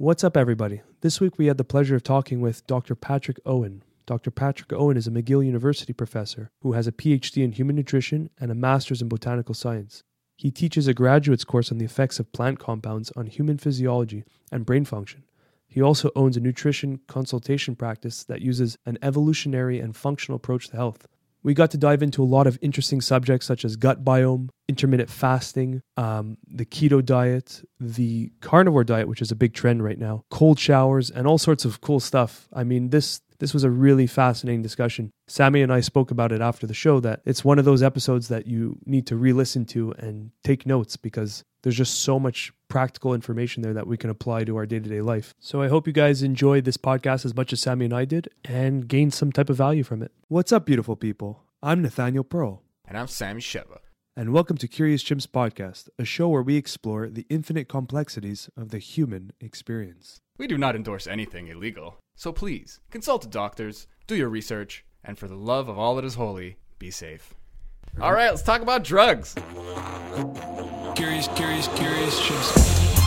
What's up, everybody? This week we had the pleasure of talking with Dr. Patrick Owen. Dr. Patrick Owen is a McGill University professor who has a PhD in human nutrition and a master's in botanical science. He teaches a graduate's course on the effects of plant compounds on human physiology and brain function. He also owns a nutrition consultation practice that uses an evolutionary and functional approach to health. We got to dive into a lot of interesting subjects such as gut biome, intermittent fasting, um, the keto diet, the carnivore diet, which is a big trend right now, cold showers, and all sorts of cool stuff. I mean, this this was a really fascinating discussion. Sammy and I spoke about it after the show that it's one of those episodes that you need to re-listen to and take notes because there's just so much practical information there that we can apply to our day-to-day life. So I hope you guys enjoyed this podcast as much as Sammy and I did and gained some type of value from it. What's up, beautiful people? I'm Nathaniel Pearl. And I'm Sammy Sheva. And welcome to Curious Chimps Podcast, a show where we explore the infinite complexities of the human experience. We do not endorse anything illegal, so please consult the doctors, do your research, and for the love of all that is holy, be safe. All right, let's talk about drugs. Curious, curious, curious chimps.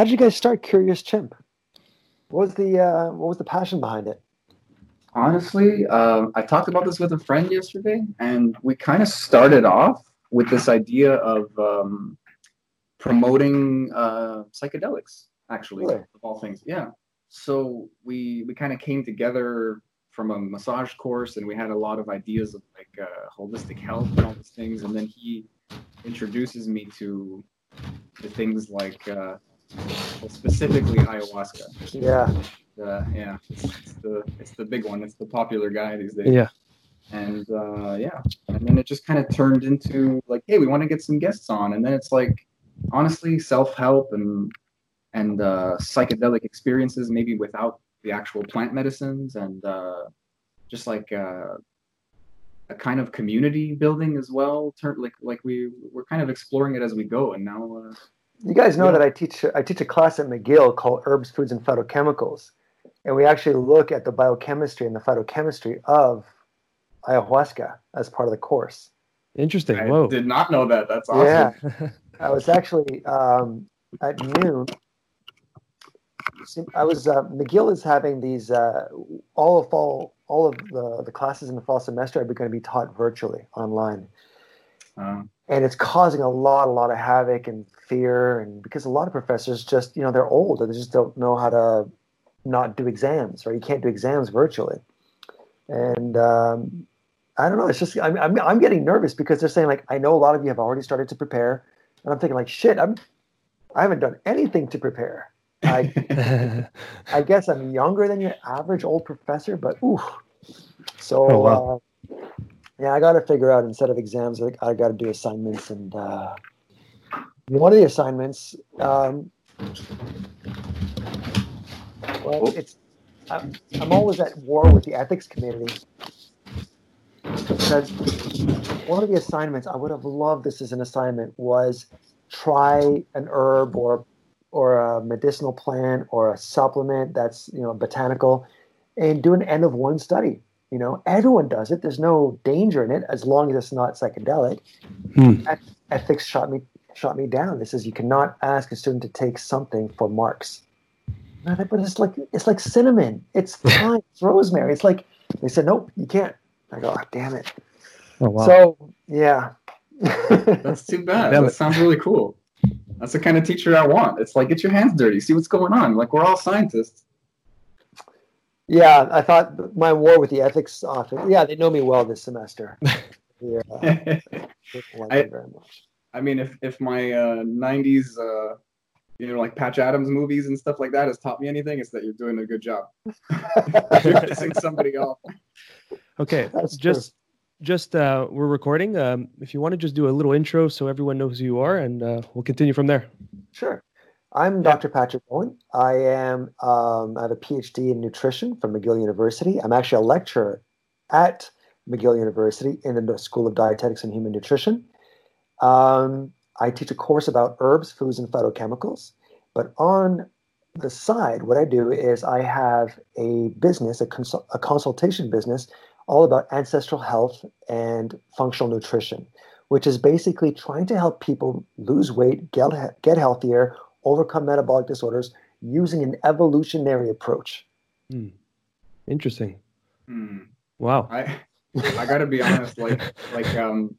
How did you guys start Curious Chimp? What was the uh, what was the passion behind it? Honestly, um, I talked about this with a friend yesterday, and we kind of started off with this idea of um, promoting uh, psychedelics. Actually, Really? of all things, yeah. So we we kind of came together from a massage course, and we had a lot of ideas of like uh, holistic health and all these things. And then he introduces me to to things like uh, well, specifically ayahuasca. Yeah, Uh, yeah, it's, it's the it's the big one. It's the popular guy these days. Yeah. And uh, yeah, and then it just kind of turned into like, hey, we want to get some guests on, and then it's like, honestly, self help and and uh, psychedelic experiences, maybe without the actual plant medicines, and uh, just like uh, a kind of community building as well. Turn like like we we're kind of exploring it as we go, and now uh, you guys know Yeah. that I teach I teach a class at McGill called Herbs, Foods, and Phytochemicals, and we actually look at the biochemistry and the phytochemistry of ayahuasca as part of the course. Interesting. I Whoa. did not know that. That's awesome. Yeah, I was actually um, at noon. I was uh, McGill is having these uh, all of fall all of the, the classes in the fall semester are going to be taught virtually online. Uh, and it's causing a lot a lot of havoc and fear and because a lot of professors just you know they're old and they just don't know how to not do exams or you can't do exams virtually. And um, i don't know it's just I'm, I'm, I'm getting nervous because they're saying like i know a lot of you have already started to prepare. And i'm thinking like shit i'm i haven't done anything to prepare. I i guess i'm younger than your average old professor but ooh so Oh, wow. Yeah, I got to figure out instead of exams, like I got to do assignments, and uh, one of the assignments, um, well, it's I'm, I'm always at war with the ethics committee because one of the assignments I would have loved this as an assignment was try an herb or or a medicinal plant or a supplement that's you know botanical, and do an N of one study. You know, everyone does it. There's no danger in it as long as it's not psychedelic. Hmm. Ethics shot me shot me down. This says you cannot ask a student to take something for marks. And I thought, but it's like it's like cinnamon. It's thyme. It's rosemary. It's like they said, nope, you can't. I go, oh, damn it. Oh, wow. So yeah. That's too bad. Damn that it. sounds really cool. That's the kind of teacher I want. It's like get your hands dirty, see what's going on. Like we're all scientists. Yeah, I thought my war with the ethics office. Yeah, they know me well this semester. Yeah, I they like I- me very much. mean, if if my uh, '90s, uh, you know, like Patch Adams movies and stuff like that has taught me anything, it's that you're doing a good job. you're pissing somebody off. Okay, That's just just uh, we're recording. Um, if you want to just do a little intro so everyone knows who you are, and uh, we'll continue from there. Sure. I'm Dr. Patrick Owen. I am um, I have a PhD in nutrition from McGill University. I'm actually a lecturer at McGill University in the School of Dietetics and Human Nutrition. Um, I teach a course about herbs, foods, and phytochemicals. But on the side, what I do is I have a business, a, consul- a consultation business, all about ancestral health and functional nutrition, which is basically trying to help people lose weight, get, get healthier, overcome metabolic disorders using an evolutionary approach. Hmm. Interesting. Hmm. Wow. I I gotta be honest, like like um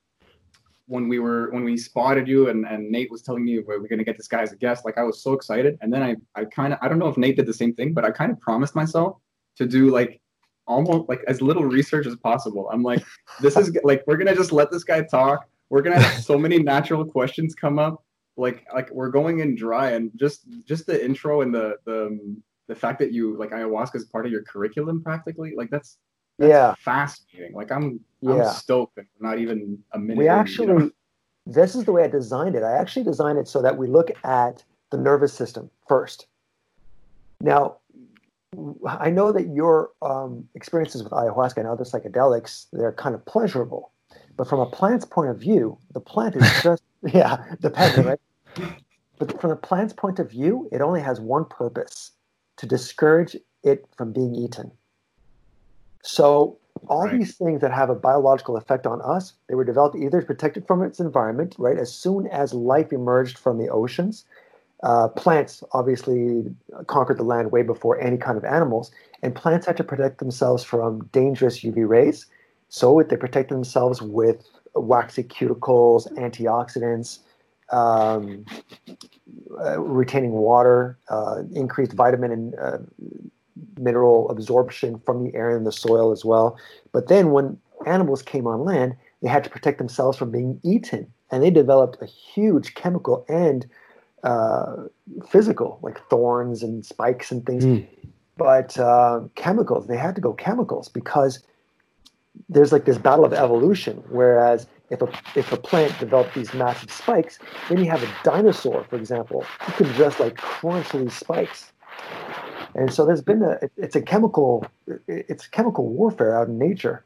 when we were when we spotted you and, and Nate was telling me we we're gonna get this guy as a guest, like I was so excited. And then I I kind of I don't know if Nate did the same thing, but I kind of promised myself to do like almost like as little research as possible. I'm like, this is like we're gonna just let this guy talk. We're gonna have so many natural questions come up. Like like we're going in dry and just just the intro and the the the fact that you like ayahuasca is part of your curriculum practically like that's that's Yeah. fascinating. Like I'm, Yeah. I'm stoked. and Not even a minute. we in, you actually know? this is the way i designed it i actually designed it so that we look at the nervous system first now i know that your um, experiences with ayahuasca and other psychedelics they're kind of pleasurable but from a plant's point of view the plant is just yeah dependent right but from the plant's point of view it only has one purpose to discourage it from being eaten so all Right. these things that have a biological effect on us, they were developed either protected from its environment, right? As soon as life emerged from the oceans, uh, plants obviously conquered the land way before any kind of animals, and plants had to protect themselves from dangerous UV rays. So they protect themselves with waxy cuticles, antioxidants, um, uh, retaining water, uh, increased vitamin and uh, mineral absorption from the air and the soil as well. But then when animals came on land, they had to protect themselves from being eaten. And they developed a huge chemical and uh, physical, like thorns and spikes and things. Mm. But uh, chemicals, they had to go chemicals because there's like this battle of evolution. Whereas if a, if a plant developed these massive spikes, then you have a dinosaur, for example, who can just like crunch these spikes. And so there's been a it's a chemical it's chemical warfare out in nature.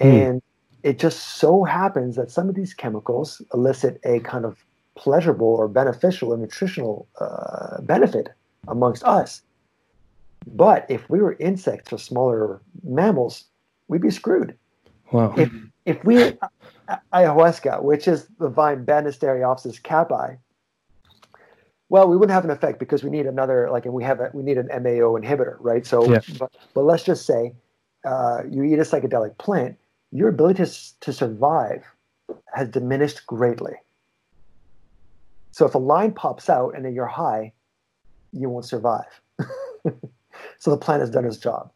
Hmm. And it just so happens that some of these chemicals elicit a kind of pleasurable or beneficial or nutritional uh, benefit amongst us. But if we were insects or smaller mammals, we'd be screwed. Wow. If if we ayahuasca, which is the vine Banisteriopsis caapi, well, we wouldn't have an effect because we need another like, and we have a, we need an MAO inhibitor, right? So, Yeah. but, but let's just say uh, you eat a psychedelic plant, your ability to, to survive has diminished greatly. So if a line pops out and then you're high, you won't survive. so the plant has done its job.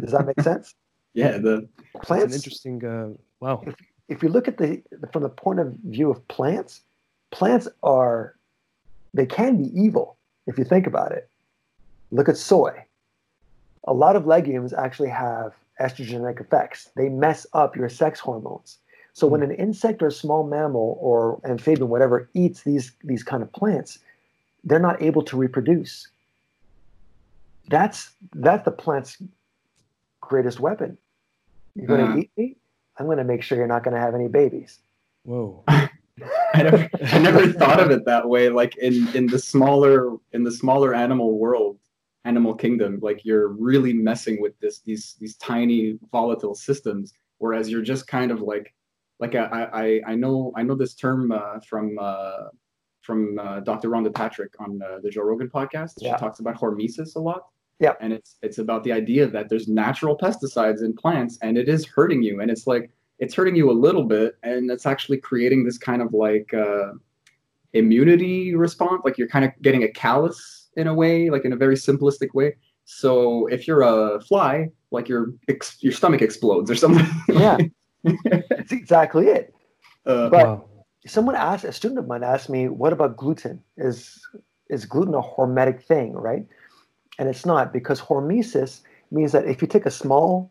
Does that make sense? yeah, the That's Plants an interesting. Uh, wow. if if you look at the from the point of view of plants, plants are they can be evil if you think about it. Look at soy. A lot of legumes actually have estrogenic effects. They mess up your sex hormones. So when an insect or a small mammal or amphibian, whatever, eats these these kind of plants, they're not able to reproduce. That's that's the plant's greatest weapon. You're going to Uh. eat me. I'm going to make sure you're not going to have any babies. Whoa. I never, I never thought of it that way. Like in in the smaller in the smaller animal world, animal kingdom, like you're really messing with this these these tiny volatile systems, whereas you're just kind of like like I I, I know I know this term uh, from uh, from uh, Dr. Rhonda Patrick on uh, the Joe Rogan podcast. She Yeah. talks about hormesis a lot. Yeah. And it's it's about the idea that there's natural pesticides in plants and it is hurting you. And it's like it's hurting you a little bit and it's actually creating this kind of like uh, immunity response. Like you're kind of getting a callus in a way, like in a very simplistic way. So if you're a fly, like your ex- your stomach explodes or something. Yeah. That's exactly it. uh, But- wow. Someone asked, a student of mine asked me, "What about gluten? Is is gluten a hormetic thing, right?" And it's not because hormesis means that if you take a small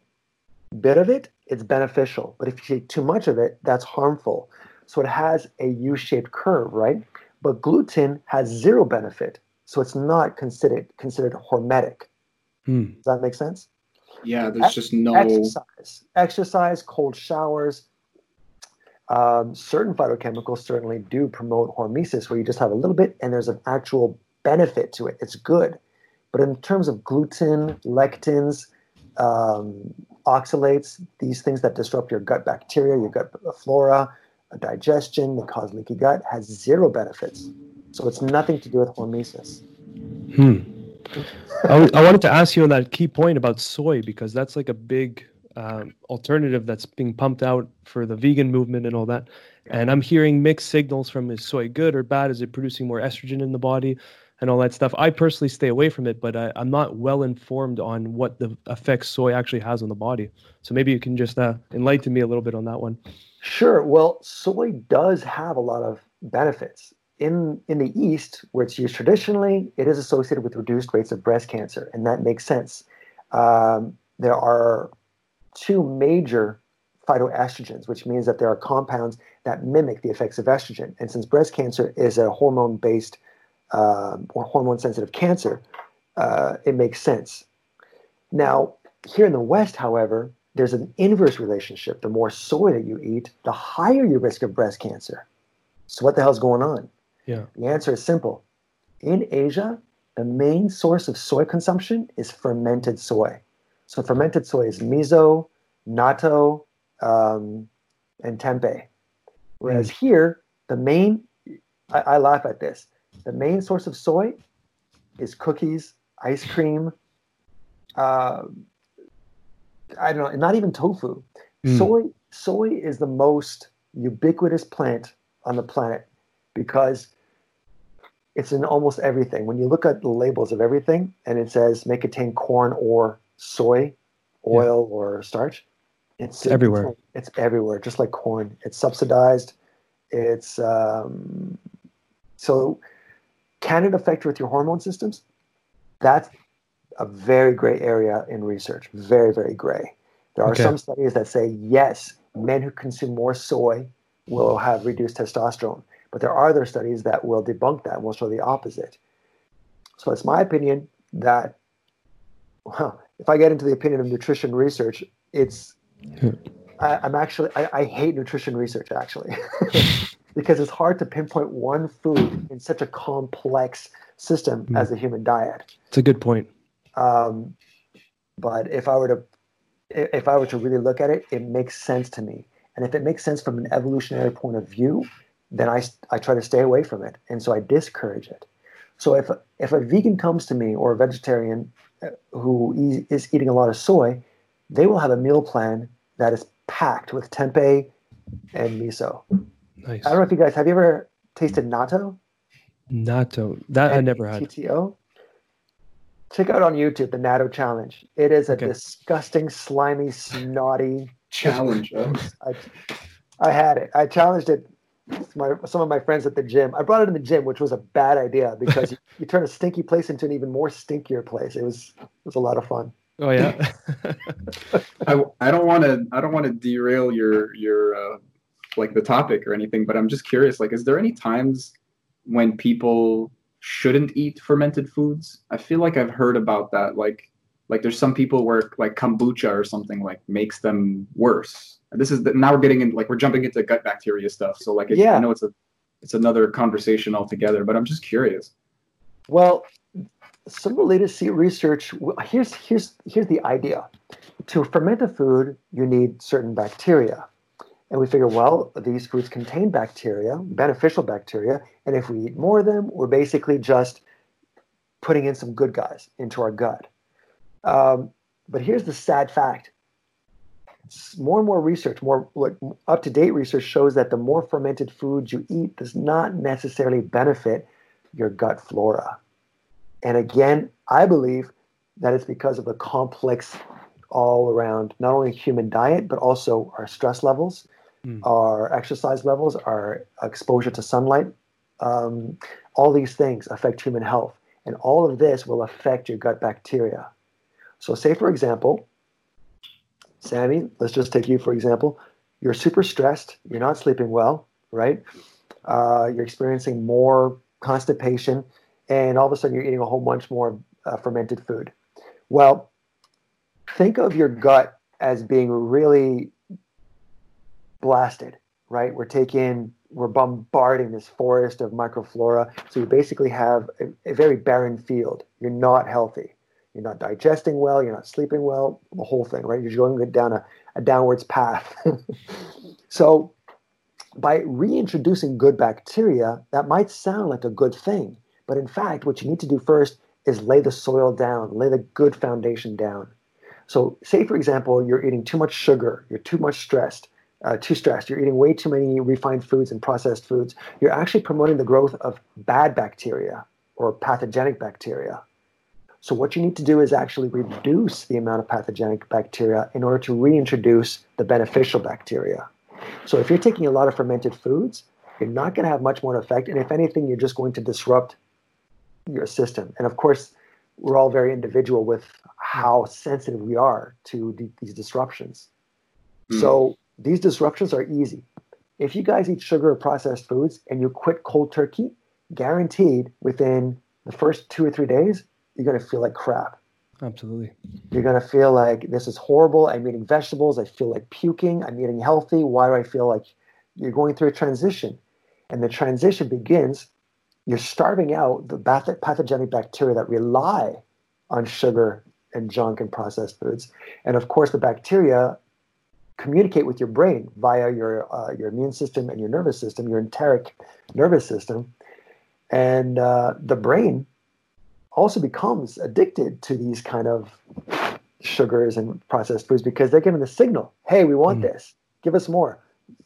bit of it, it's beneficial, but if you take too much of it, that's harmful. So it has a U-shaped curve, right? But gluten has zero benefit, so it's not considered considered hormetic. Hmm. Does that make sense? yeah, there's just no. exercise, exercise, cold showers. Um, certain phytochemicals certainly do promote hormesis, where you just have a little bit and there's an actual benefit to it. It's good. But in terms of gluten, lectins, um, oxalates, these things that disrupt your gut bacteria, your gut flora, digestion, that cause leaky gut, has zero benefits. So it's nothing to do with hormesis. Hmm. I, w- I wanted to ask you on that key point about soy because that's like a big um, alternative that's being pumped out for the vegan movement and all that. And I'm hearing mixed signals from is soy good or bad? Is it producing more estrogen in the body and all that stuff? I personally stay away from it, but I, I'm not well informed on what the effects soy actually has on the body. So maybe you can just uh, enlighten me a little bit on that one. Sure. Well, soy does have a lot of benefits. In in the East, where it's used traditionally, it is associated with reduced rates of breast cancer, and that makes sense. Um, there are two major phytoestrogens, which means that there are compounds that mimic the effects of estrogen. And since breast cancer is a hormone based um, or hormone sensitive cancer, uh, it makes sense. Now, here in the West, however, there's an inverse relationship. The more soy that you eat, the higher your risk of breast cancer. So, what the hell's going on? Yeah. The answer is simple. In Asia, the main source of soy consumption is fermented soy. So fermented soy is miso, natto, um, and tempeh. Whereas here, the main, I, I laugh at this, the main source of soy is cookies, ice cream, uh, I don't know, not even tofu. Mm. Soy, soy is the most ubiquitous plant on the planet because it's in almost everything. When you look at the labels of everything and it says may contain corn or soy, oil or starch, it's, It's everywhere. It's, everywhere, just like corn. It's subsidized. It's um, so can it affect with your hormone systems? That's a very gray area in research. Very, very gray. There are Okay. some studies that say yes, men who consume more soy will have reduced testosterone. But there are other studies that will debunk that and will show the opposite. So it's my opinion that, well, if I get into the opinion of nutrition research, it's, hmm. I, I'm actually, I, I hate nutrition research actually, because it's hard to pinpoint one food in such a complex system Hmm. as the human diet. It's a good point. Um, but if I were to, if I were to really look at it, it makes sense to me. And if it makes sense from an evolutionary point of view, then I, I try to stay away from it. And so I discourage it. So if, if a vegan comes to me or a vegetarian uh, who is eating a lot of soy, they will have a meal plan that is packed with tempeh and miso. Nice. I don't know if you guys have you ever tasted natto? Natto. That I never had. TTO. Check out on YouTube the natto challenge. It is a Okay. disgusting, slimy, snotty. Challenge. I, I had it. I challenged it. with My, some of my friends at the gym. I brought it in the gym, which was a bad idea because you, you turn a stinky place into an even more stinkier place. It was it was a lot of fun. Oh yeah. I, I don't want to I don't want to derail your your uh, like the topic or anything, but I'm just curious. Like, is there any times when people shouldn't eat fermented foods? I feel like I've heard about that. Like, like there's some people where like kombucha or something like makes them worse. And this is the, now we're getting in like we're jumping into gut bacteria stuff. So like, it, Yeah. I know it's a it's another conversation altogether, but I'm just curious. Well, some of the latest sea research. Here's here's here's the idea. To ferment a food, you need certain bacteria, and we figure, well, these foods contain bacteria, beneficial bacteria, and if we eat more of them, we're basically just putting in some good guys into our gut. Um, but here's the sad fact: more and more research, more like up to date research shows that the more fermented foods you eat does not necessarily benefit your gut flora. And again, I believe that it's because of the complex all around not only human diet, but also our stress levels, Mm. our exercise levels, our exposure to sunlight. Um, all these things affect human health. And all of this will affect your gut bacteria. So, say, for example, Sammy, let's just take you for example. You're super stressed, you're not sleeping well, right? Uh, you're experiencing more constipation, and all of a sudden you're eating a whole bunch more uh, fermented food. Well, think of your gut as being really blasted, right? We're taking we're bombarding this forest of microflora. So you basically have a, a very barren field. You're not healthy. You're not digesting well. You're not sleeping well. The whole thing, right? You're going down a, a downwards path. so by reintroducing good bacteria, that might sound like a good thing. But in fact, what you need to do first is lay the soil down, lay the good foundation down. So, say for example, you're eating too much sugar, you're too much stressed, uh, too stressed, you're eating way too many refined foods and processed foods. You're actually promoting the growth of bad bacteria or pathogenic bacteria. So, what you need to do is actually reduce the amount of pathogenic bacteria in order to reintroduce the beneficial bacteria. So, if you're taking a lot of fermented foods, you're not going to have much more effect. And if anything, you're just going to disrupt your system. And of course, we're all very individual with how sensitive we are to the, these disruptions. Mm. So these disruptions are easy. If you guys eat sugar or processed foods and you quit cold turkey, guaranteed within the first two or three days, you're going to feel like crap. Absolutely. You're going to feel like this is horrible. I'm eating vegetables. I feel like puking. I'm eating healthy. Why do I feel like you're going through a transition? And the transition begins you're starving out the pathogenic bacteria that rely on sugar and junk and processed foods. And of course, the bacteria communicate with your brain via your uh, your immune system and your nervous system, your enteric nervous system, and uh, the brain also becomes addicted to these kind of sugars and processed foods because they're giving the signal, "Hey, we want mm. this. Give us more.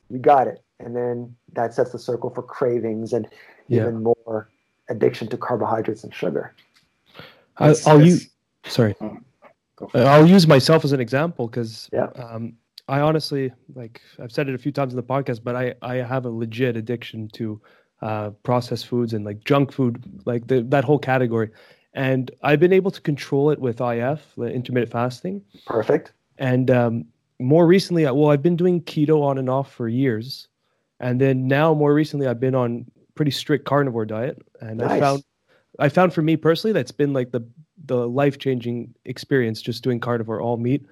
You got it." And then that sets the circle for cravings and yeah. even more addiction to carbohydrates and sugar. I, will use sorry. Oh, I'll use myself as an example because yeah. um, I honestly like I've said it a few times in the podcast, but I I have a legit addiction to uh, processed foods and like junk food, like the, that whole category. And I've been able to control it with IF, intermittent fasting. Perfect. And um, more recently, well, I've been doing keto on and off for years, and then now more recently, I've been on pretty strict carnivore diet, and nice. I found I found for me personally that's been like the the life changing experience just doing carnivore all meat.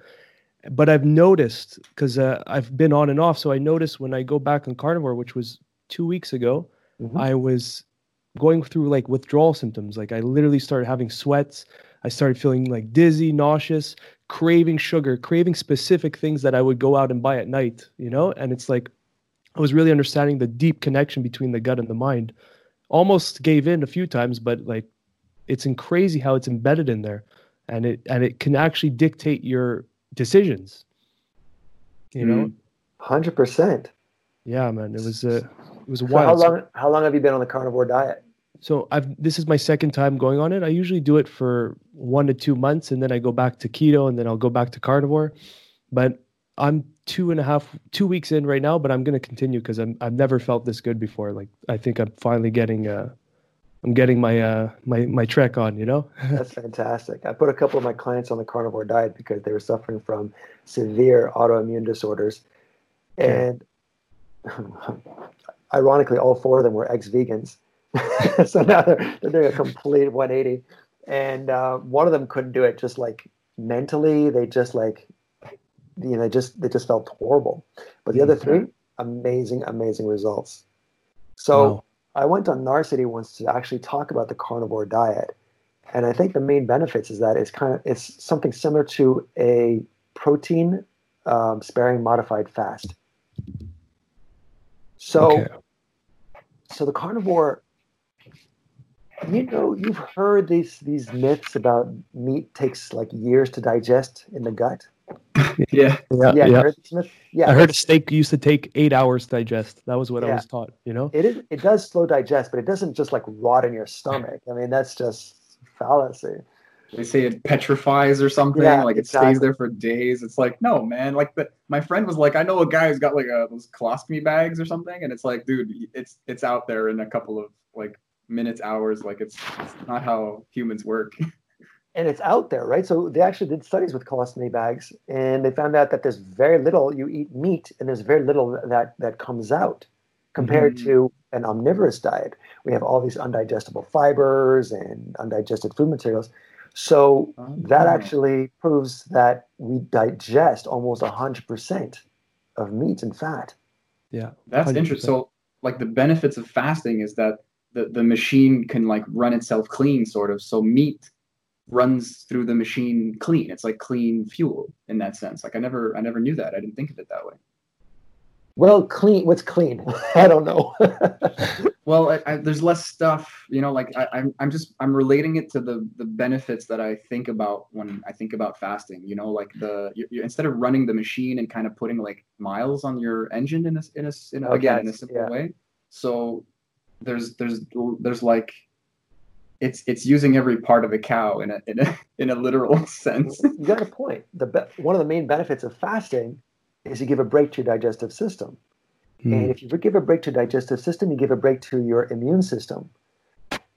But I've noticed because uh, I've been on and off, so I noticed when I go back on carnivore, which was two weeks ago, mm-hmm. I was going through like withdrawal symptoms. Like I literally started having sweats. I started feeling like dizzy, nauseous, craving sugar, craving specific things that I would go out and buy at night, you know? And it's like I was really understanding the deep connection between the gut and the mind. Almost gave in a few times, but like it's in crazy how it's embedded in there, and it and it can actually dictate your decisions. You know, mm. hundred percent. Yeah, man, it was a it was a so wild. How long? How long have you been on the carnivore diet? So I've this is my second time going on it. I usually do it for one to two months, and then I go back to keto, and then I'll go back to carnivore. But I'm two and a half, two weeks in right now, but I'm going to continue because I'm I've never felt this good before. Like I think I'm finally getting uh, I'm getting my uh my my trek on. You know. That's fantastic. I put a couple of my clients on the carnivore diet because they were suffering from severe autoimmune disorders, and ironically, all four of them were ex-vegans. so now they're, they're doing a complete 180, and uh, one of them couldn't do it. Just like mentally, they just like you know, they just they just felt horrible. But the other three, amazing, amazing results. So wow. I went on Narcity once to actually talk about the carnivore diet, and I think the main benefits is that it's kind of it's something similar to a protein um, sparing modified fast. So, okay. so the carnivore. You know, you've heard these these myths about meat takes like years to digest in the gut. Yeah. Yeah. Yeah. Yeah. yeah. I heard a steak used to take eight hours to digest. That was what yeah. I was taught, you know? It is it does slow digest, but it doesn't just like rot in your stomach. I mean, that's just fallacy. They say it petrifies or something, yeah, like it exactly. stays there for days. It's like, no, man. Like the, my friend was like, I know a guy who's got like a, those colostomy bags or something, and it's like, dude, it's it's out there in a couple of like minutes, hours. Like it's, it's not how humans work. and it's out there, right? So they actually did studies with colostomy bags, and they found out that there's very little you eat meat, and there's very little that that comes out compared mm-hmm. to an omnivorous diet. We have all these undigestible fibers and undigested food materials. So oh. that actually proves that we digest almost 100% of meat and fat. Yeah. That's 100%. interesting. So like the benefits of fasting is that the, the machine can like run itself clean sort of so meat runs through the machine clean it's like clean fuel in that sense like i never i never knew that i didn't think of it that way Well, clean. What's clean? I don't know. well I, I, there's less stuff you know like I, I'm, I'm just i'm relating it to the the benefits that i think about when i think about fasting you know like the you, you, instead of running the machine and kind of putting like miles on your engine in a in a, in a Oh, again in a simple yeah. way so there's there's there's like it's it's using every part of a cow in a in a in a literal sense you got a point. The be- one of the main benefits of fasting is you give a break to your digestive system. Hmm. And if you give a break to your digestive system, you give a break to your immune system.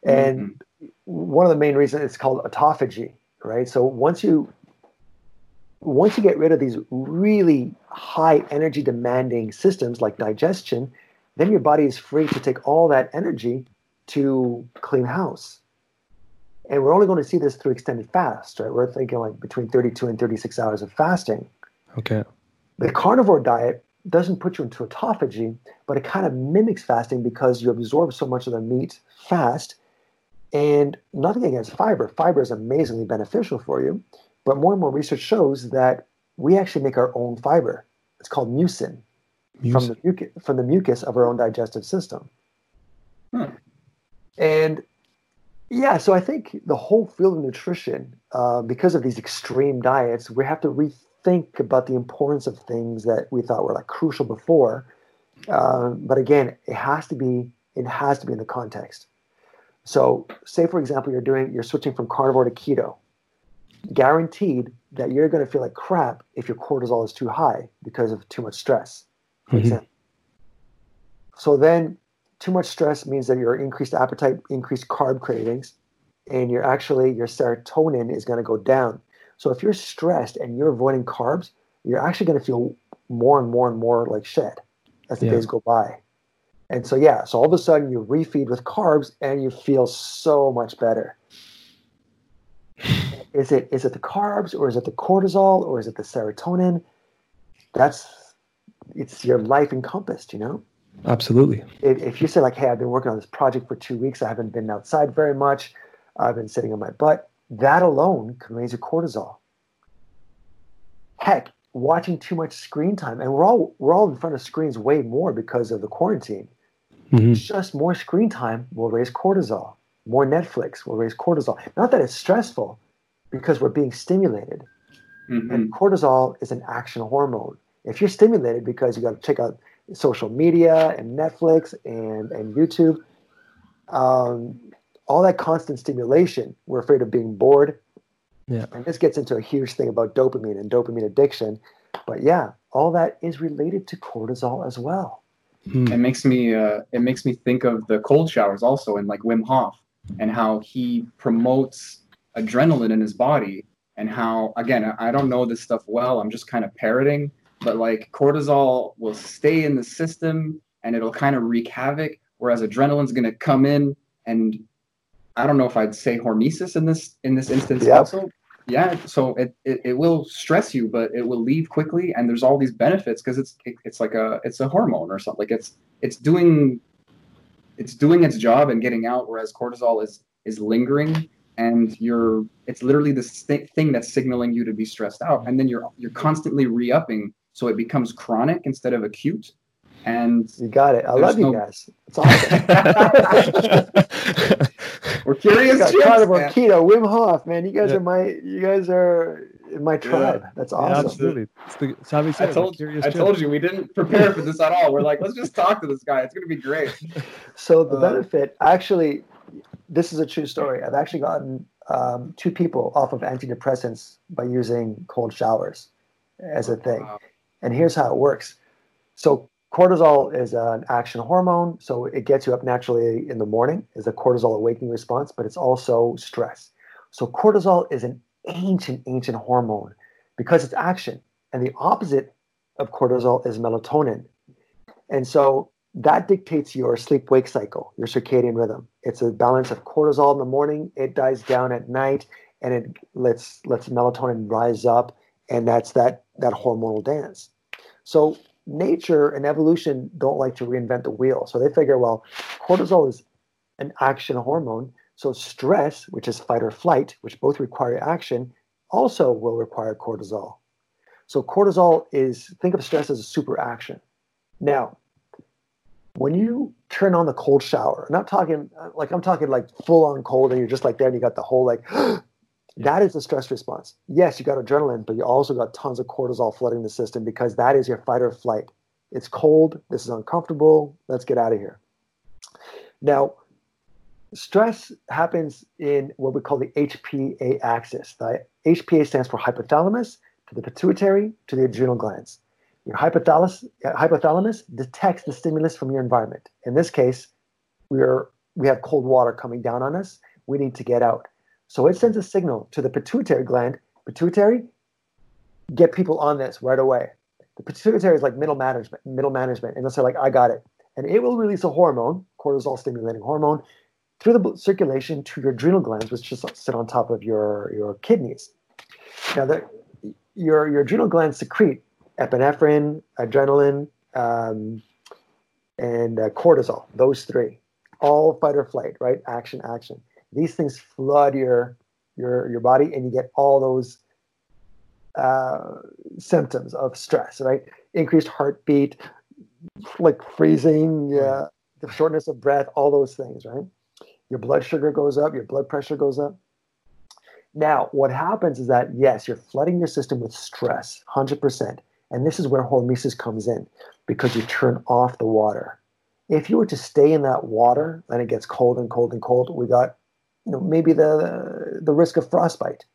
And one of the main reasons it's called autophagy, right? So once you once you get rid of these really high energy demanding systems like digestion, then your body is free to take all that energy to clean house. And we're only going to see this through extended fast, right? We're thinking like between 32 and 36 hours of fasting. Okay. The carnivore diet doesn't put you into autophagy, but it kind of mimics fasting because you absorb so much of the meat fast. And nothing against fiber. Fiber is amazingly beneficial for you. But more and more research shows that we actually make our own fiber. It's called mucin from the, mucus, from the mucus of our own digestive system. Hmm. And yeah, so I think the whole field of nutrition, uh, because of these extreme diets, we have to rethink about the importance of things that we thought were like crucial before. Uh, but again, it has to be it has to be in the context. So, say for example, you're doing you're switching from carnivore to keto. Guaranteed that you're going to feel like crap if your cortisol is too high because of too much stress. For Mhm. example. So then, too much stress means that your increased appetite, increased carb cravings, and you're actually your serotonin is going to go down. So if you're stressed and you're avoiding carbs, you're actually going to feel more and more and more like shit as the Yeah. days go by. And so yeah, so all of a sudden you refeed with carbs and you feel so much better. Is it is it the carbs or is it the cortisol or is it the serotonin? That's it's your life encompassed, you know? Absolutely. if, if you say like, "Hey, I've been working on this project for two weeks. I haven't been outside very much. I've been sitting on my butt," that alone can raise your cortisol. Heck, watching too much screen time, and we're all we're all in front of screens way more because of the quarantine. Mhm. Just more screen time will raise cortisol. More Netflix will raise cortisol. Not that it's stressful, because we're being stimulated. Mhm. And cortisol is an action hormone. If you're stimulated because you got to check out social media and Netflix and, and YouTube, um, all that constant stimulation, we're afraid of being bored. Yeah. And this gets into a huge thing about dopamine and dopamine addiction. But yeah, all that is related to cortisol as well. Hmm. it makes me uh, it makes me think of the cold showers also and like Wim Hof and how he promotes adrenaline in his body and how again I I don't know this stuff well I'm just kind of parroting but like cortisol will stay in the system and it'll kind of wreak havoc whereas adrenaline's going to come in and I don't know if I'd say hormesis in this in this instance Yep. also yeah so it, it it will stress you but it will leave quickly and there's all these benefits because it's it, it's like a it's a hormone or something like it's it's doing it's doing its job and getting out whereas cortisol is is lingering and you're it's literally this th- thing that's signaling you to be stressed out and then you're you're constantly re-upping so it becomes chronic instead of acute and You got it. I There's love you guys. It's awesome. we're curious got chicks, carnivore man. keto, Wim Hof, man. You guys Yeah. are my you guys are in my tribe. That's Yeah, awesome. absolutely. It's the, it's how we I say it, told, curious I told you we didn't prepare for this at all. We're like, let's just talk to this guy. It's gonna be great. So the Uh, benefit, actually, this is a true story. I've actually gotten um, two people off of antidepressants by using cold showers as a thing. Wow. And here's how it works. So cortisol is an action hormone, so it gets you up naturally in the morning is a cortisol awakening response, but it's also stress. So cortisol is an ancient, ancient hormone because it's action. And the opposite of cortisol is melatonin. And so that dictates your sleep wake cycle, your circadian rhythm. It's a balance of cortisol in the morning, it dies down at night, and it lets lets melatonin rise up, and that's that that hormonal dance. So nature and evolution don't like to reinvent the wheel. So they figure, well, cortisol is an action hormone. So stress, which is fight or flight, which both require action, also will require cortisol. So cortisol is think of stress as a super action. Now, when you turn on the cold shower, I'm not talking like I'm talking like full on cold and you're just like there and you got the whole like that is the stress response. Yes, you got adrenaline, but you also got tons of cortisol flooding the system because that is your fight or flight. It's cold, this is uncomfortable, let's get out of here. Now, stress happens in what we call the HPA axis. The HPA stands for hypothalamus to the pituitary to the adrenal glands. Your hypothalamus, hypothalamus detects the stimulus from your environment. In this case, we're, we have cold water coming down on us. We need to get out. So it sends a signal to the pituitary gland. Pituitary, get people on this right away. The pituitary is like middle management, middle management, and they'll say like, "I got it," and it will release a hormone, cortisol stimulating hormone, through the circulation to your adrenal glands, which just sit on top of your your kidneys. Now, the, your your adrenal glands secrete epinephrine, adrenaline, um, and uh, cortisol. Those three, all fight or flight, right? Action, action. These things flood your your your body, and you get all those uh, symptoms of stress, right? Increased heartbeat, like freezing, uh, the shortness of breath, all those things, right? Your blood sugar goes up, your blood pressure goes up. Now, what happens is that yes, you're flooding your system with stress, hundred percent, and this is where hormesis comes in because you turn off the water. If you were to stay in that water and it gets cold and cold and cold, we got, you know, maybe the the risk of frostbite.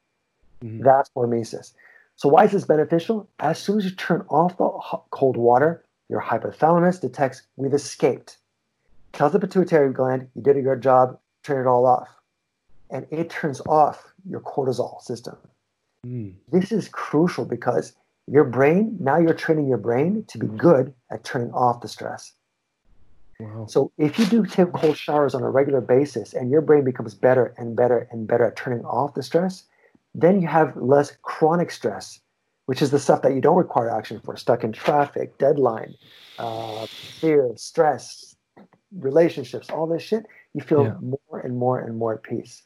Mhm. That's hormesis. So why is this beneficial? As soon as you turn off the hot, cold water, your hypothalamus detects we've escaped. Tells the pituitary gland you did a good job, turn it all off, and it turns off your cortisol system. Mm. This is crucial because your brain now you're training your brain to be good at turning off the stress. Wow. So if you do take cold showers on a regular basis and your brain becomes better and better and better at turning off the stress, then you have less chronic stress, which is the stuff that you don't require action for, stuck in traffic, deadline, uh, fear, stress, relationships, all this shit. You feel Yeah. more and more and more at peace.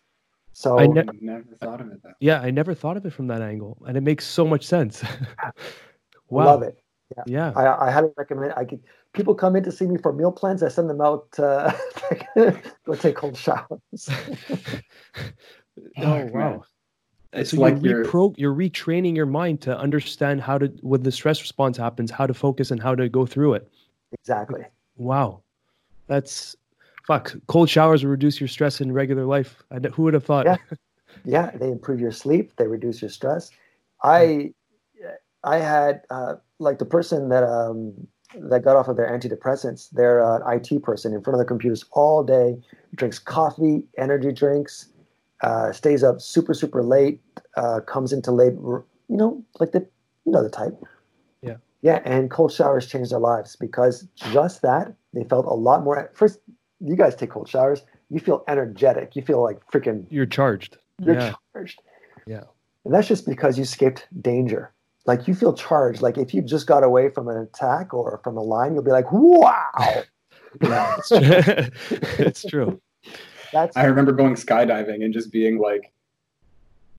So I ne- never thought of it that. Yeah, I never thought of it from that angle, and it makes so much sense. wow. love it. Yeah. I, I highly recommend. I could people come in to see me for meal plans. I send them out uh, go take cold showers. oh man. wow. It's so like you're, you're repro- you're retraining your mind to understand how to when the stress response happens, how to focus and how to go through it. exactly. Wow, that's fuck. Cold showers will reduce your stress in regular life. I, who would have thought? Yeah. Yeah, they improve your sleep. They reduce your stress. I I had uh, like the person that um, that got off of their antidepressants. They're an IT person in front of the computers all day, drinks coffee, energy drinks, uh, stays up super super late, uh, comes into labor. You know, like the you know the type. Yeah. Yeah, and cold showers changed their lives because just that they felt a lot more. First, you guys take cold showers. You feel energetic. You feel like freaking You're charged. you're yeah. charged. Yeah. And that's just because you escaped danger. Like you feel charged. Like if you just got away from an attack or from a line, you'll be like, wow. Yeah, it's true. it's true. That's I remember going skydiving and just being like,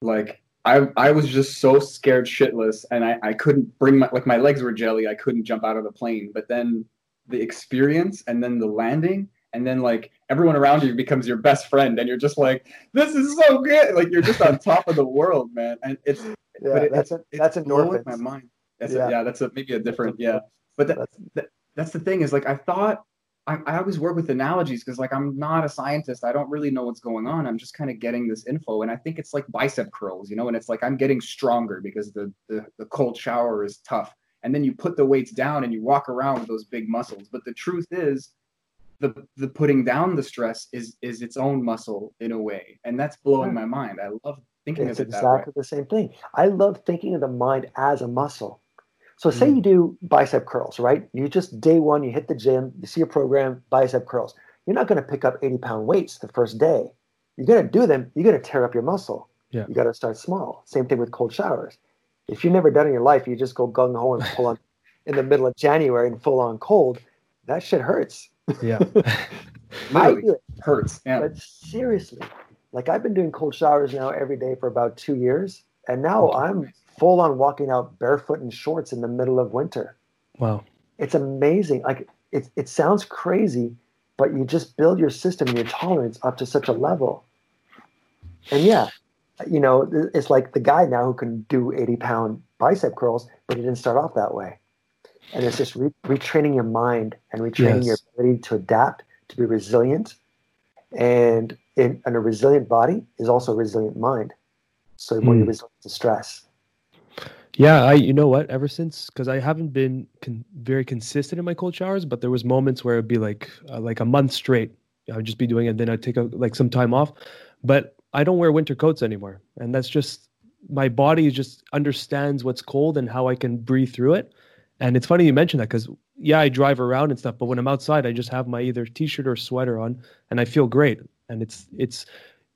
like I I was just so scared shitless, and I I couldn't bring my like my legs were jelly. I couldn't jump out of the plane. But then the experience, and then the landing, and then like everyone around you becomes your best friend, and you're just like, this is so good. Like you're just on top of the world, man. And it's yeah, but it- that's a, it's that's blowing endorphins. my mind. That's Yeah. A, yeah, that's a maybe a different yeah. But that, That's- that that's the thing is like I thought I, I always work with analogies because like I'm not a scientist. I don't really know what's going on. I'm just kind of getting this info, and I think it's like bicep curls, you know. And it's like I'm getting stronger because the the, the cold shower is tough, and then you put the weights down and you walk around with those big muscles. But the truth is, the the putting down the stress is is its own muscle in a way, and that's blowing hmm. my mind. I love thinking It's of it that way. exactly the same thing. I love thinking of the mind as a muscle. So say Mm. you do bicep curls, right? You just day one, you hit the gym, you see a program, bicep curls. You're not going to pick up 80 pound weights the first day. You're going to do them. You're going to tear up your muscle. Yeah. You got to start small. Same thing with cold showers. If you've never done in your life, you just go gung ho and pull on. in the middle of January in full on cold, that shit hurts. Yeah. I do it, hurts. Yeah. but seriously, like I've been doing cold showers now every day for about two years, and now I'm full on walking out barefoot in shorts in the middle of winter. wow. It's amazing. Like it, it sounds crazy, but you just build your system and your tolerance up to such a level. And yeah, you know, it's like the guy now who can do 80 pound bicep curls, but he didn't start off that way. And it's just re- retraining your mind and retraining your ability to adapt, to be resilient. And in, and a resilient body is also a resilient mind. So more you're Hmm. resilient to stress. Yeah, I you know what? Ever since because I haven't been con- very consistent in my cold showers, but there was moments where it'd be like uh, like a month straight. I would just be doing it, then I'd take a, like some time off. But I don't wear winter coats anymore, and that's just my body just understands what's cold and how I can breathe through it. And it's funny you mentioned that because yeah, I drive around and stuff, but when I'm outside, I just have my either t-shirt or sweater on, and I feel great. And it's it's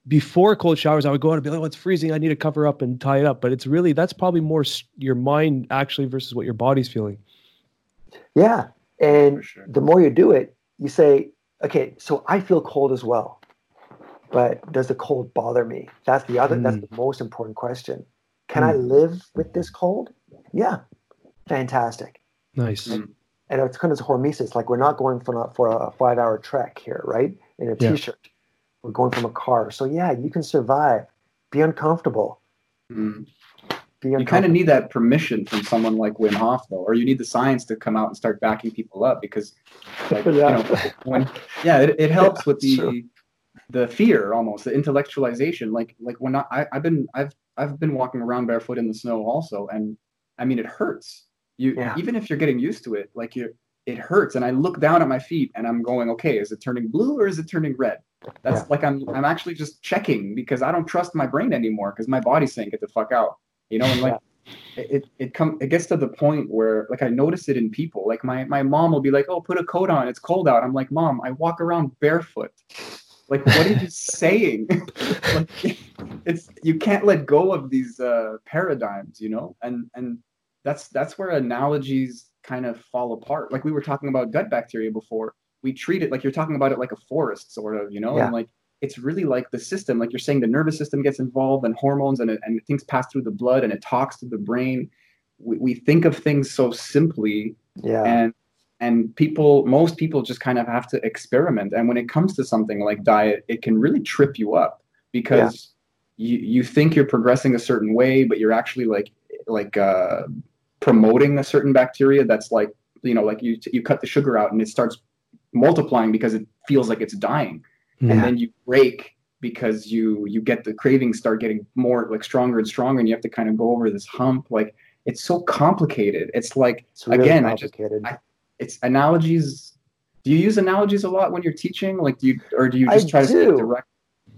before cold showers, I would go out and be like, "Oh, it's freezing. I need to cover up and tie it up." But it's really that's probably more your mind actually versus what your body's feeling. Yeah. And sure. the more you do it, you say, okay, so I feel cold as well. But does the cold bother me? That's the other, that's the most important question. Can I live with this cold? Yeah. Fantastic. Nice. Mm. And it's kind of hormesis. Like we're not going for a, for a five hour trek here, right? In a Yeah. shirt We're going from a car. So yeah, you can survive. Be uncomfortable. Mm. Be You kind of need that permission from someone like Wim Hof, though, or you need the science to come out and start backing people up because, like, you Yeah. know, when yeah, it, it helps with the Sure. the fear almost the intellectualization. Like like when I, I I've been I've I've been walking around barefoot in the snow also, and I mean it hurts. You Yeah. even if you're getting used to it, like you it hurts, and I look down at my feet and I'm going, okay, is it turning blue or is it turning red? That's Yeah. like I'm I'm actually just checking because I don't trust my brain anymore because my body's saying get the fuck out, you know, and like it it, it come it gets to the point where like I notice it in people. Like my my mom will be like, "Oh, put a coat on. It's cold out." I'm like, "Mom, I walk around barefoot." Like, what are you saying? like, it's you can't let go of these uh, paradigms, you know, and and that's that's where analogies kind of fall apart. Like we were talking about gut bacteria before. We treat it like you're talking about it like a forest, sort of, you know, Yeah. and like it's really like the system. Like you're saying, the nervous system gets involved, and hormones, and and things pass through the blood, and it talks to the brain. We, we think of things so simply, Yeah. and and people most people just kind of have to experiment and when it comes to something like diet it can really trip you up because you you think you're progressing a certain way but you're actually like like uh promoting a certain bacteria that's like you know like you you cut the sugar out and it starts multiplying because it feels like it's dying. Mhm. and then you break because you you get the cravings start getting more like stronger and stronger and you have to kind of go over this hump. Like it's so complicated. It's like it's really again, I just- I- it's analogies. Do you use analogies a lot when you're teaching? Like do you or do you I just try to stay do. direct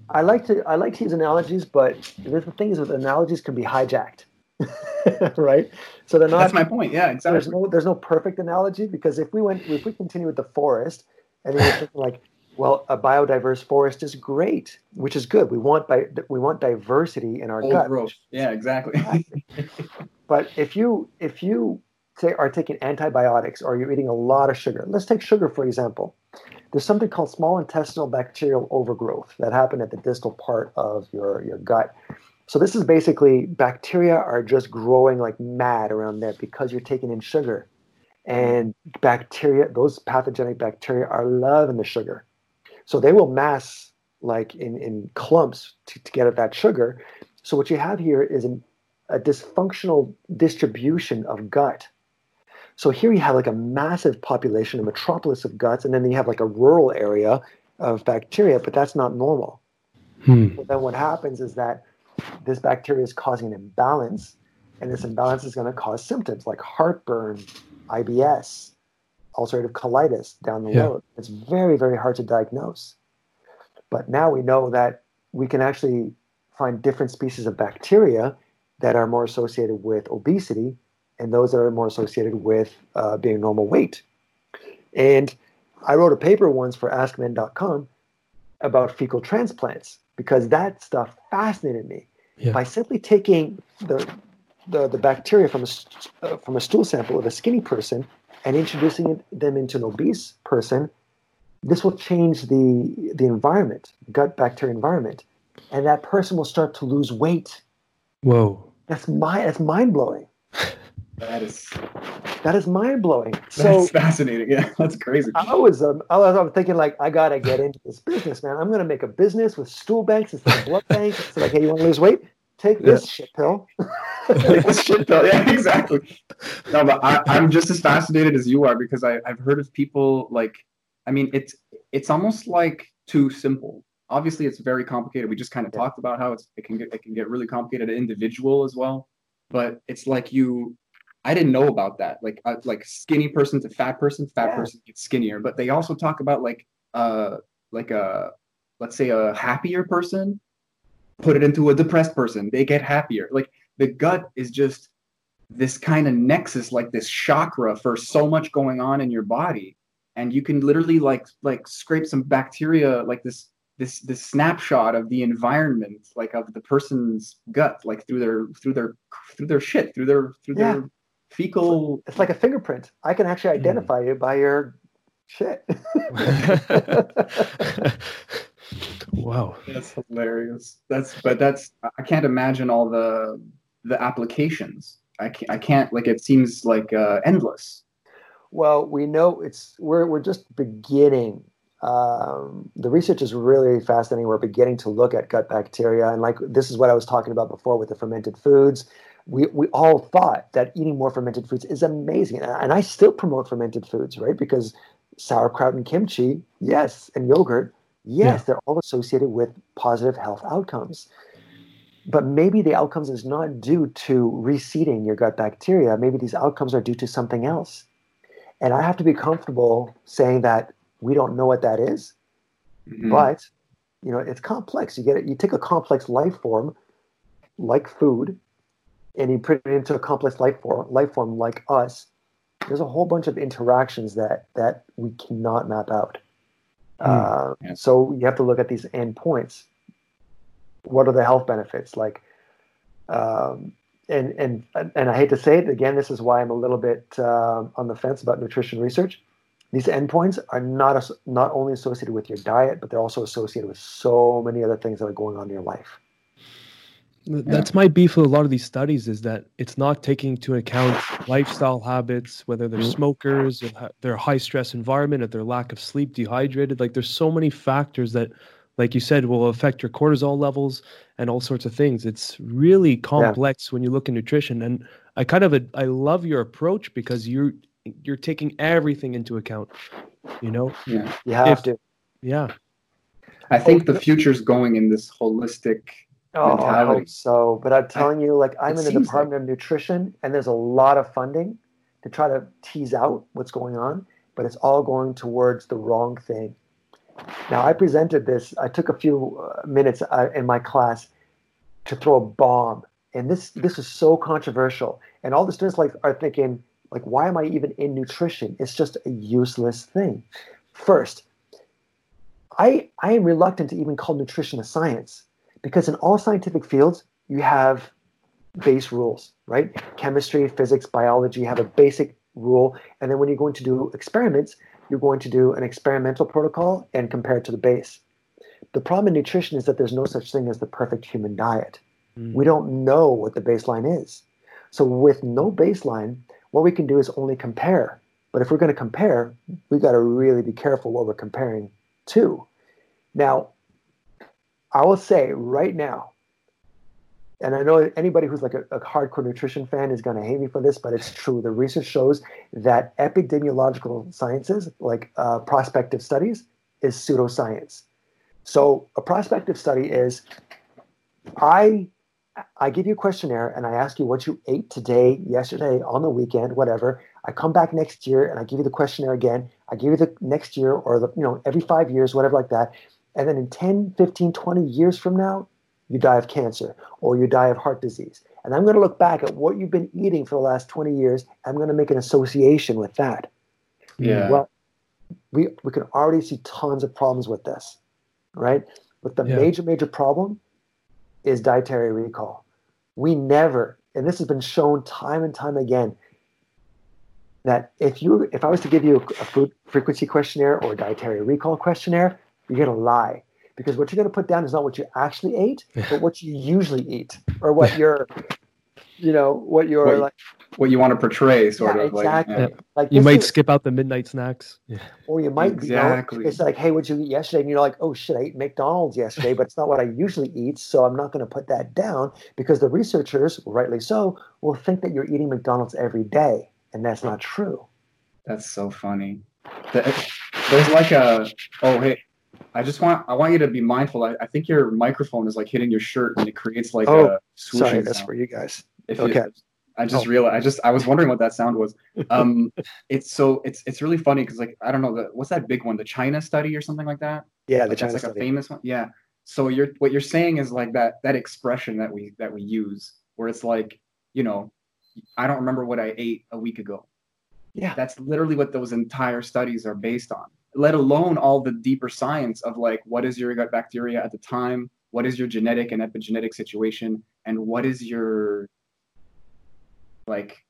I like to I like to use analogies, but the thing is with analogies can be hijacked, right? So they're not. that's my point yeah there's exactly no there's no perfect analogy because if we went if we continue with the forest and then we're thinking like, well, a biodiverse forest is great, which is good. We want bi- we want diversity in our Old gut. growth yeah exactly But if you if you say are taking antibiotics or you're eating a lot of sugar, let's take sugar for example. There's something called small intestinal bacterial overgrowth that happen at the distal part of your, your gut. So this is basically bacteria are just growing like mad around there because you're taking in sugar. And bacteria, those pathogenic bacteria are loving the sugar. So they will mass like in, in clumps to, to get at that sugar. So what you have here is an, a dysfunctional distribution of gut. So here you have like a massive population, a metropolis of guts, and then you have like a rural area of bacteria, but that's not normal. Hmm. So then what happens is that this bacteria is causing an imbalance, and this imbalance is going to cause symptoms like heartburn, IBS, ulcerative colitis down the Yeah. road. It's very, very hard to diagnose. But now we know that we can actually find different species of bacteria that are more associated with obesity and those that are more associated with uh, being normal weight. And I wrote a paper once for AskMen.com about fecal transplants because that stuff fascinated me. Yeah. By simply taking the the, the bacteria from a, uh, from a stool sample of a skinny person and introducing them into an obese person, this will change the, the environment, gut bacteria environment. And that person will start to lose weight. Whoa. That's, my, that's mind blowing. That is That is mind blowing. that's So fascinating. Yeah, that's crazy. I was, um, I was, I was thinking like, I gotta get into this business, man. I'm gonna make a business with stool banks instead of blood banks. It's like, hey, you want to lose weight? Take this shit pill. This shit though. Yeah, exactly. No, but I, I'm just as fascinated as you are because I, I've heard of people like, I mean, it's it's almost like too simple. Obviously, it's very complicated. We just kind of Yeah. talked about how it's it can get it can get really complicated, individual as well. But it's like you, I didn't know about that. Like uh, like skinny person to fat person, fat Yeah. person gets skinnier. But they also talk about like uh like a let's say a happier person, put it into a depressed person, they get happier. Like the gut is just this kind of nexus like this chakra for so much going on in your body and you can literally like like scrape some bacteria like this this this snapshot of the environment like of the person's gut like through their through their through their shit through their through Yeah. their fecal It's like a fingerprint. I can actually Hmm. identify you by your shit. wow. that's hilarious that's but that's i can't imagine all the the applications i can't, I can't like it seems like uh endless well, we know it's we're we're just beginning. Um, the research is really fascinating. We're beginning to look at gut bacteria, and like this is what I was talking about before with the fermented foods. We we all thought that eating more fermented foods is amazing, and I- still promote fermented foods, right? Because sauerkraut and kimchi, yes, and yogurt, yes, Yeah. they're all associated with positive health outcomes. But maybe the outcomes is not due to reseeding your gut bacteria. Maybe these outcomes are due to something else. And I have to be comfortable saying that we don't know what that is, Mhm. but you know, it's complex. You get it, you take a complex life form like food and you put it into a complex life form life form like us. There's a whole bunch of interactions that that we cannot map out. Uh, Yeah. So you have to look at these endpoints. What are the health benefits? Like, um, and and and I hate to say it again. This is why I'm a little bit uh, on the fence about nutrition research. These endpoints are not as, not only associated with your diet, but they're also associated with so many other things that are going on in your life. Th- That's my beef with a lot of these studies is that it's not taking into account lifestyle habits, whether they're Mhm. smokers, or ha- their high stress environment, or their lack of sleep, dehydrated. Like there's so many factors that, like you said, will affect your cortisol levels and all sorts of things. It's really complex when you look at nutrition. And I kind of I love your approach because you're you're taking everything into account. You know? yeah You have If- to. Yeah. I think the future's going in this holistic. Oh, I hope so. But I'm telling you, like I'm in the Department of Nutrition, and there's a lot of funding to try to tease out what's going on, but it's all going towards the wrong thing. Now, I presented this. I took a few uh, minutes uh, in my class to throw a bomb, and this this is so controversial. And all the students like are thinking, like, why am I even in nutrition? It's just a useless thing. First, I I am reluctant to even call nutrition a science because in all scientific fields you have base rules, right? Chemistry, physics, biology have a basic rule, and then when you're going to do experiments, you're going to do an experimental protocol and compare it to the base. The problem in nutrition is that there's no such thing as the perfect human diet. Mm. We don't know what the baseline is. So with no baseline, what we can do is only compare. But if we're going to compare, we've got to really be careful what we're comparing to. Now, I will say right now, and I know anybody who's like a, a hardcore nutrition fan is going to hate me for this, but it's true. The research shows that epidemiological sciences, like uh, prospective studies, is pseudoscience. So a prospective study is I I give you a questionnaire and I ask you what you ate today, yesterday, on the weekend, whatever. I come back next year and I give you the questionnaire again. I give you the next year or the you know every 5 years, whatever like that. And then in 10, 15, 20 years from now, you die of cancer or you die of heart disease. And I'm going to look back at what you've been eating for the last 20 years. I'm going to make an association with that. Yeah. Well, we, we can already see tons of problems with this, right? But the Yeah. major, major problem is dietary recall. We never and this has been shown time and time again, that if you if I was to give you a food frequency questionnaire or a dietary recall questionnaire, you're gonna lie because what you're gonna put down is not what you actually ate, but what you usually eat or what you're, you know, what you're What- like. what you want to portray, sort Yeah, of exactly. like. yeah. Like You might is- skip out the midnight snacks. Yeah. or you might Exactly. you know, it's like, hey, what'd you eat yesterday? And you're like, oh shit, I ate McDonald's yesterday, but it's not what I usually eat, so I'm not going to put that down because the researchers, rightly so, will think that you're eating McDonald's every day, and that's not true. That's so funny. There's like a oh hey, I just want I want you to be mindful. I, I think your microphone is like hitting your shirt and it creates like Oh, a swooshing Sorry, that's sound. for you guys. If you- okay. I just Oh. realized. I just I was wondering what that sound was. Um, it's so it's it's really funny because like I don't know the what's that big one the China study or something like that. Yeah, the Like, China that's like study. a famous one. Yeah. So you're what you're saying is like that that expression that we that we use where it's like you know I don't remember what I ate a week ago. Yeah. That's literally what those entire studies are based on. Let alone all the deeper science of like what is your gut bacteria at the time, what is your genetic and epigenetic situation, and what is your like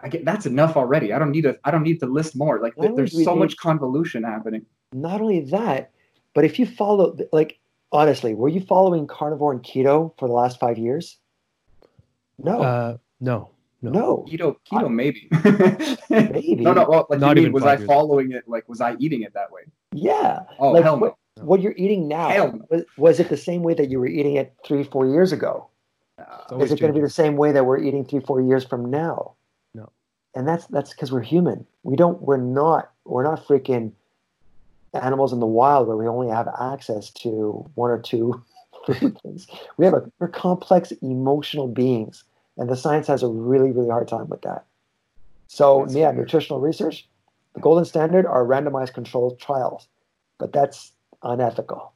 I get that's enough already. I don't need to I don't need to list more. Like th- there's so need- much convolution happening. Not only that, but if you follow, like, honestly, were you following carnivore and keto for the last five years? No, Uh, no, no. no, Keto, keto, maybe. maybe. No, no. Well, like, Not you mean, was I years. following it? Like, was I eating it that way? Yeah. Oh, Like, hell what- no. What you're eating now, Hell no. was, was it the same way that you were eating it three, four years ago? It's Is it going to be the same way that we're eating three, four years from now? No. And that's that's because we're human. We don't. We're not. We're not freaking animals in the wild where we only have access to one or two things. We have a we're complex emotional beings, and the science has a really really hard time with that. So That's yeah, fair. nutritional research, the golden standard are randomized controlled trials, but that's unethical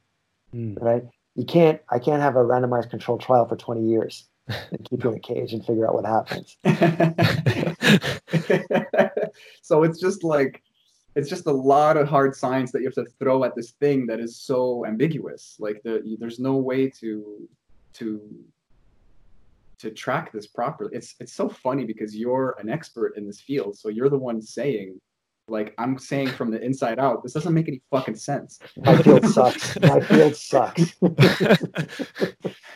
Mm. right? You can't. I can't have a randomized controlled trial for 20 years and keep you in a cage and figure out what happens. so it's just like it's just a lot of hard science that you have to throw at this thing that is so ambiguous like the, there's no way to to to track this properly it's it's so funny because you're an expert in this field so you're the one saying like i'm saying from the inside out this doesn't make any fucking sense My field sucks. My field sucks.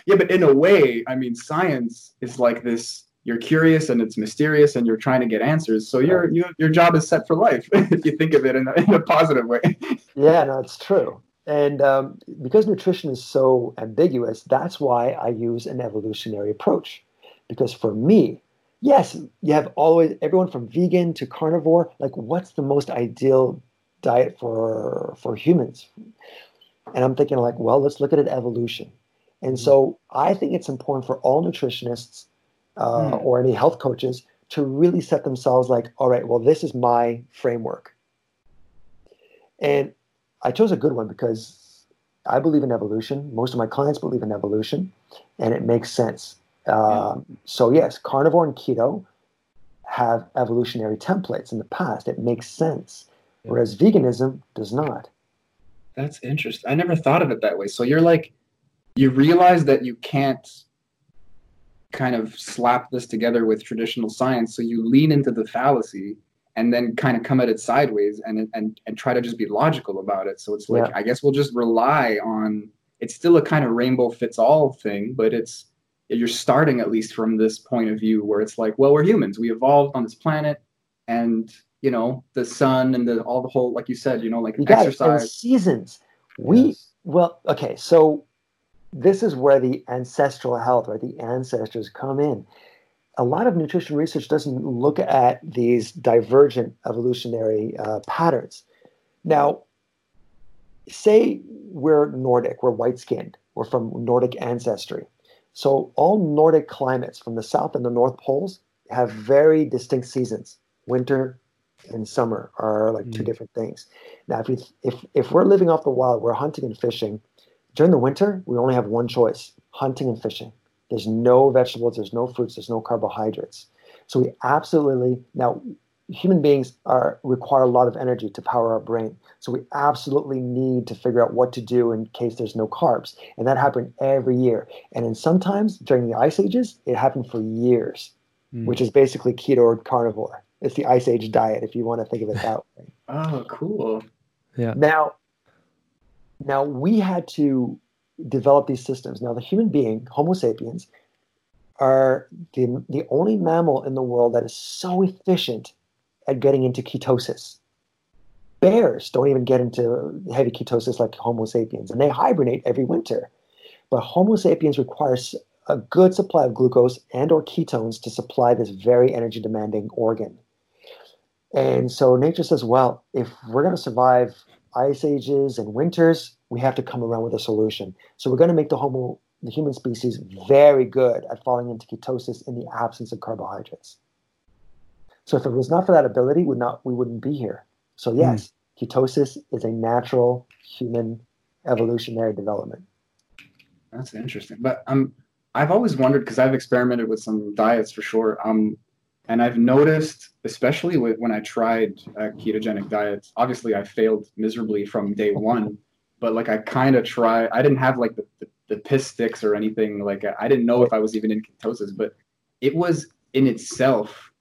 yeah but in a way i mean science is like this you're curious and it's mysterious and you're trying to get answers so your you, your job is set for life if you think of it in a, in a positive way yeah, no, it's true. And um, because nutrition is so ambiguous, that's why I use an evolutionary approach. Because for me, yes, you have always everyone from vegan to carnivore. Like, what's the most ideal diet for for humans? And I'm thinking like, well, let's look at it evolution. And so I think it's important for all nutritionists uh, Hmm. or any health coaches to really set themselves like, all right, well, this is my framework. And I chose a good one because I believe in evolution. Most of my clients believe in evolution, and it makes sense. Um, So, yes, carnivore and keto have evolutionary templates in the past. It makes sense. Yeah. Whereas veganism does not. That's interesting. I never thought of it that way. So you're like, you realize that you can't kind of slap this together with traditional science. So you lean into the fallacy and then kind of come at it sideways and and and try to just be logical about it. So it's like, Yeah. I guess we'll just rely on. It's still a kind of rainbow fits all thing, but it's you're starting at least from this point of view where it's like, well, we're humans. We evolved on this planet, and you know the sun and the all the whole, like you said, you know, like You exercise. seasons. We Yes. well, okay. So this is where the ancestral health, right? The ancestors come in. A lot of nutrition research doesn't look at these divergent evolutionary uh, patterns. Now, say we're Nordic, we're white skinned, we're from Nordic ancestry. So all Nordic climates from the south and the north poles have very distinct seasons. Winter and summer are like two Mm. different things. Now, if, you, if if we're living off the wild, we're hunting and fishing. During the winter, we only have one choice: hunting and fishing. There's no vegetables, there's no fruits, there's no carbohydrates. So we absolutely now human beings are require a lot of energy to power our brain. So we absolutely need to figure out what to do in case there's no carbs. And that happened every year. And then sometimes during the ice ages, it happened for years, Mm. which is basically keto or carnivore. It's the ice age diet if you want to think of it that way. Oh, cool. Yeah. Now, now we had to develop these systems. Now, the human being, Homo sapiens, are the, the only mammal in the world that is so efficient at getting into ketosis. Bears don't even get into heavy ketosis like Homo sapiens, and they hibernate every winter. But Homo sapiens requires a good supply of glucose and or ketones to supply this very energy demanding organ. And so nature says, well, if we're going to survive ice ages and winters, we have to come around with a solution. So we're going to make the homo the human species very good at falling into ketosis in the absence of carbohydrates. So if it was not for that ability, we would not we wouldn't be here. So yes, ketosis is a natural human evolutionary development. That's interesting. But um, I've always wondered because I've experimented with some diets for sure. Um, and I've noticed, especially with, when I tried a ketogenic diet, obviously I failed miserably from day one. But like I kind of try. I didn't have like the, the, the piss sticks or anything. Like I didn't know if I was even in ketosis, but it was in itself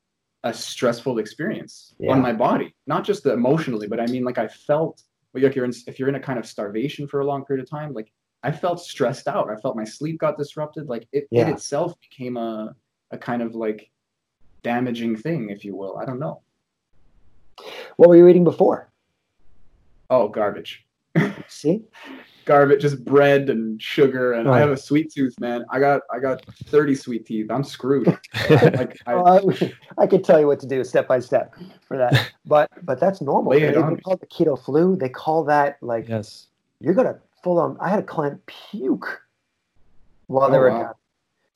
a stressful experience Yeah. on my body, not just the emotionally, but I mean like I felt like you're in, if you're in a kind of starvation for a long period of time, like I felt stressed out. I felt my sleep got disrupted. Like it, Yeah. it itself became a, a kind of like damaging thing, if you will. I don't know. What were you eating before? Oh, garbage. See? Garbage, just bread and sugar. And I have a sweet tooth, man. I got I got 30 sweet teeth. I'm screwed. like I, Well, I, I could tell you what to do step by step for that, but but that's normal. Lay They, it they call it the keto flu. They call that like Yes. you're gonna full on. I had a client puke while they Oh, were wow. at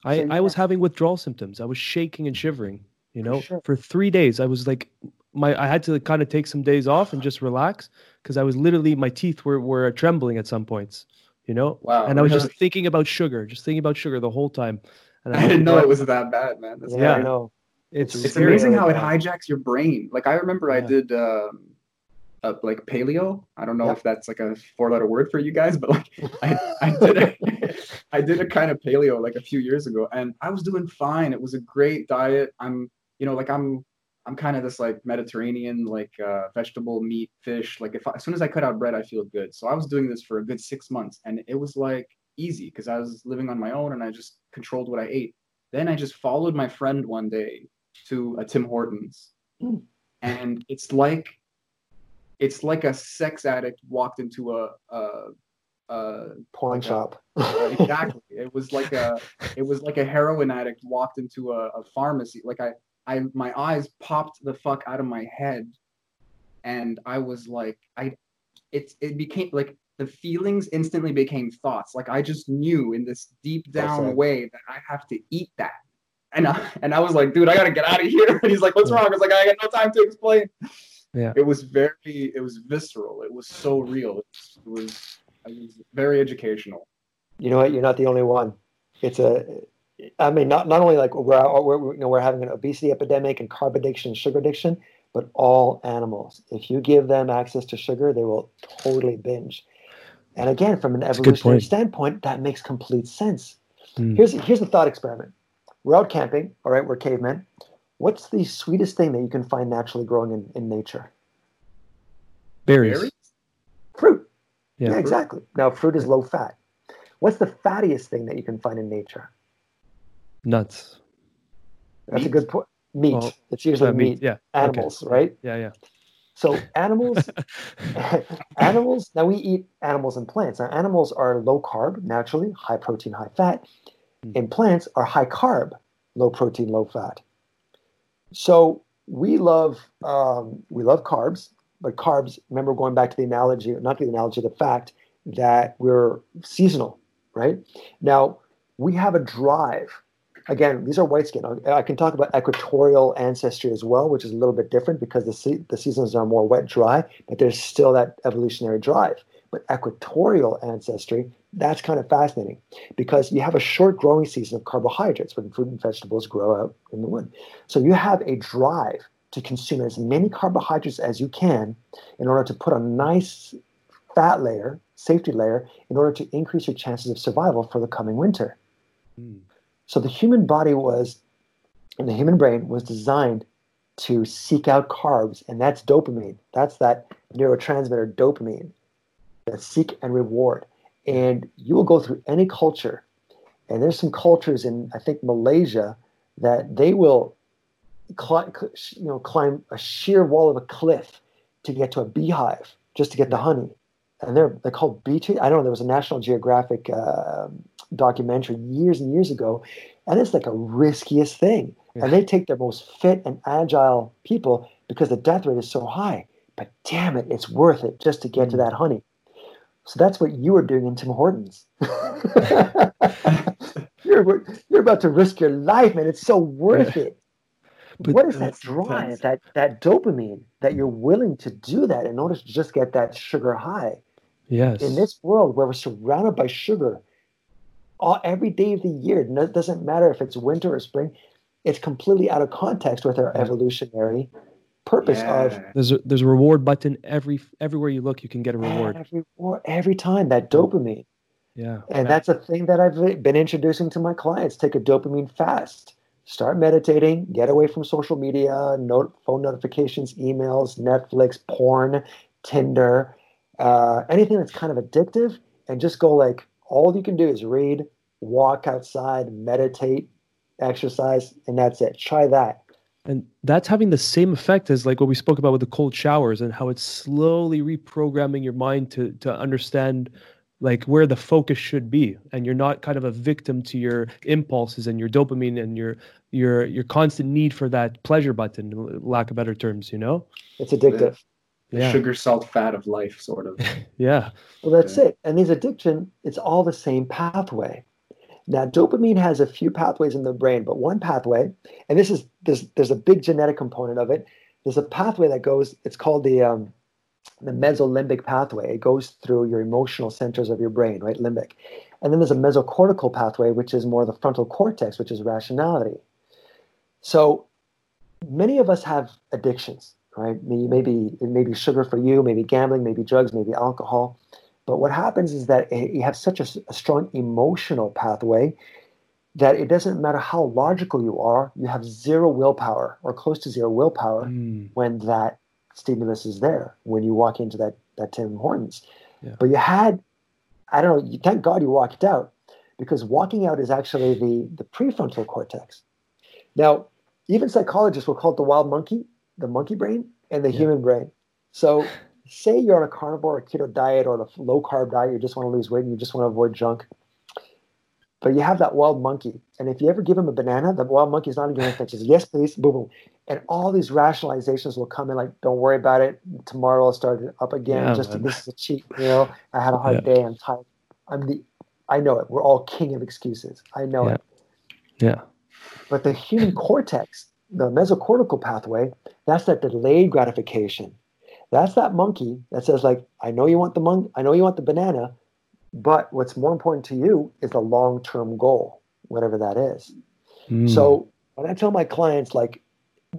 I, So, I was having withdrawal symptoms. I was shaking and shivering. You know, sure. for three days, I was like, my I had to kind of take some days off and just relax because I was literally my teeth were were trembling at some points. You know, wow. and I was just thinking about sugar, just thinking about sugar the whole time. And I didn't know it was that bad, man. That's Yeah, Yeah. I know. It's It's it's scary. amazing really how it hijacks your brain. Like I remember I did um uh, like paleo. I don't know Yep. if that's like a four letter word for you guys, but like I, I did a, I did a kind of paleo like a few years ago and I was doing fine. It was a great diet. I'm you know like I'm I'm kind of this like Mediterranean like uh, vegetable meat fish like if I, as soon as I cut out bread I feel good. So I was doing this for a good 6 months and it was like easy because I was living on my own and I just controlled what I ate. Then I just followed my friend one day to a Tim Hortons, Mm. and it's like it's like a sex addict walked into a, a, a Pawn Like a- shop. exactly. it was like a it was like a heroin addict walked into a, a pharmacy. Like I I my eyes popped the fuck out of my head, and I was like I it's it became like the feelings instantly became thoughts. Like I just knew in this deep down Awesome. way that I have to eat that. And I, and I was like, dude, I gotta get out of here. And he's like, what's wrong? I was like, I got no time to explain. Yeah. It was very, it was visceral. It was so real. It was, it was very educational. you know what? You're not the only one. It's a, I mean, not not only like we're, we're you know we're having an obesity epidemic and carb addiction, sugar addiction, but all animals. If you give them access to sugar, they will totally binge. And again, from an a evolutionary standpoint, that makes complete sense. Mm. Here's here's the thought experiment. We're out camping. All right, we're cavemen. What's the sweetest thing that you can find naturally growing in, in nature? berries. Berries? Fruit. Yeah. yeah, exactly. Now, fruit is low fat. What's the fattiest thing that you can find in nature? Nuts. That's a good point. Meat. Well, it's usually Uh, meat. meat. Yeah. okay. Animals, right? Yeah. Yeah. So animals, animals. Now we eat animals and plants. Now animals are low carb, naturally, high protein, high fat. Hmm. And plants are high carb, low protein, low fat. So we love um, we love carbs, but carbs. Remember going back to the analogy, not the analogy, the fact that we're seasonal, right? Now we have a drive. Again, these are white skin. I can talk about equatorial ancestry as well, which is a little bit different because the se- the seasons are more wet, dry, but there's still that evolutionary drive. But equatorial ancestry, that's kind of fascinating because you have a short growing season of carbohydrates when fruit and vegetables grow out in the wood. So you have a drive to consume as many carbohydrates as you can in order to put a nice fat layer, safety layer, in order to increase your chances of survival for the coming winter. Mm. So the human body was, and the human brain was designed to seek out carbs, and that's dopamine. That's that neurotransmitter dopamine that seek and reward. And you will go through any culture, and there's some cultures in I think Malaysia that they will climb, you know, climb a sheer wall of a cliff to get to a beehive just to get the honey. And they're they're called bee. I don't know. There was a National Geographic uh, documentary years and years ago, and it's like a riskiest thing. And they take their most fit and agile people because the death rate is so high. But damn it, it's worth it just to get to mm. that honey. So that's what you are doing in Tim Hortons. you're, you're about to risk your life, man. It's so worth it. But what is that drive, that, that dopamine that you're willing to do that in order to just get that sugar high? Yes. In this world where we're surrounded by sugar all, every day of the year, no- it doesn't matter if it's winter or spring, it's completely out of context with our evolutionary purpose of There's a there's a reward button every everywhere you look. You can get a reward. every, every time that dopamine. Yeah. And that's a thing that I've been introducing to my clients. Take a dopamine fast. Start meditating. Get away from social media, note, phone notifications, emails, Netflix, porn, Tinder, uh, anything that's kind of addictive, and just go like all you can do is read, walk outside, meditate, exercise, and that's it. Try that. And that's having the same effect as like what we spoke about with the cold showers and how it's slowly reprogramming your mind to to understand like where the focus should be and you're not kind of a victim to your impulses and your dopamine and your your your constant need for that pleasure button lack of better terms you know It's addictive. The Yeah. sugar, salt, fat of life, sort of. yeah Well, that's Yeah. it. And these addiction, it's all the same pathway. Now, dopamine has a few pathways in the brain, but one pathway, and this is there's there's a big genetic component of it. There's a pathway that goes. It's called the um, the mesolimbic pathway. It goes through your emotional centers of your brain, right? Limbic, and then there's a mesocortical pathway, which is more the frontal cortex, which is rationality. So many of us have addictions, right? Maybe maybe it may be sugar for you, maybe gambling, maybe drugs, maybe alcohol. But what happens is that you have such a strong emotional pathway that it doesn't matter how logical you are, you have zero willpower or close to zero willpower Mm, when that stimulus is there, when you walk into that, that Tim Hortons. Yeah. But you had, I don't know, you, thank God you walked out because walking out is actually the, the prefrontal cortex. Now, even psychologists will call it the wild monkey, the monkey brain, and the Yeah. human brain. So, say you're on a carnivore or keto diet or a low carb diet, you just want to lose weight and you just want to avoid junk. But you have that wild monkey. And if you ever give him a banana, the wild monkey's not going to says, yes, please, boom, boom. And all these rationalizations will come in like, don't worry about it. Tomorrow I'll start it up again. Yeah, just man. this is a cheat. You know, I had a hard Yeah. day. I'm tired. I'm the, I know it. We're all king of excuses. I know it. yeah But the human cortex, the mesocortical pathway, that's that delayed gratification. That's that monkey that says, like, I know you want the mon- I know you want the banana, but what's more important to you is the long-term goal, whatever that is. Mm, So when I tell my clients, like,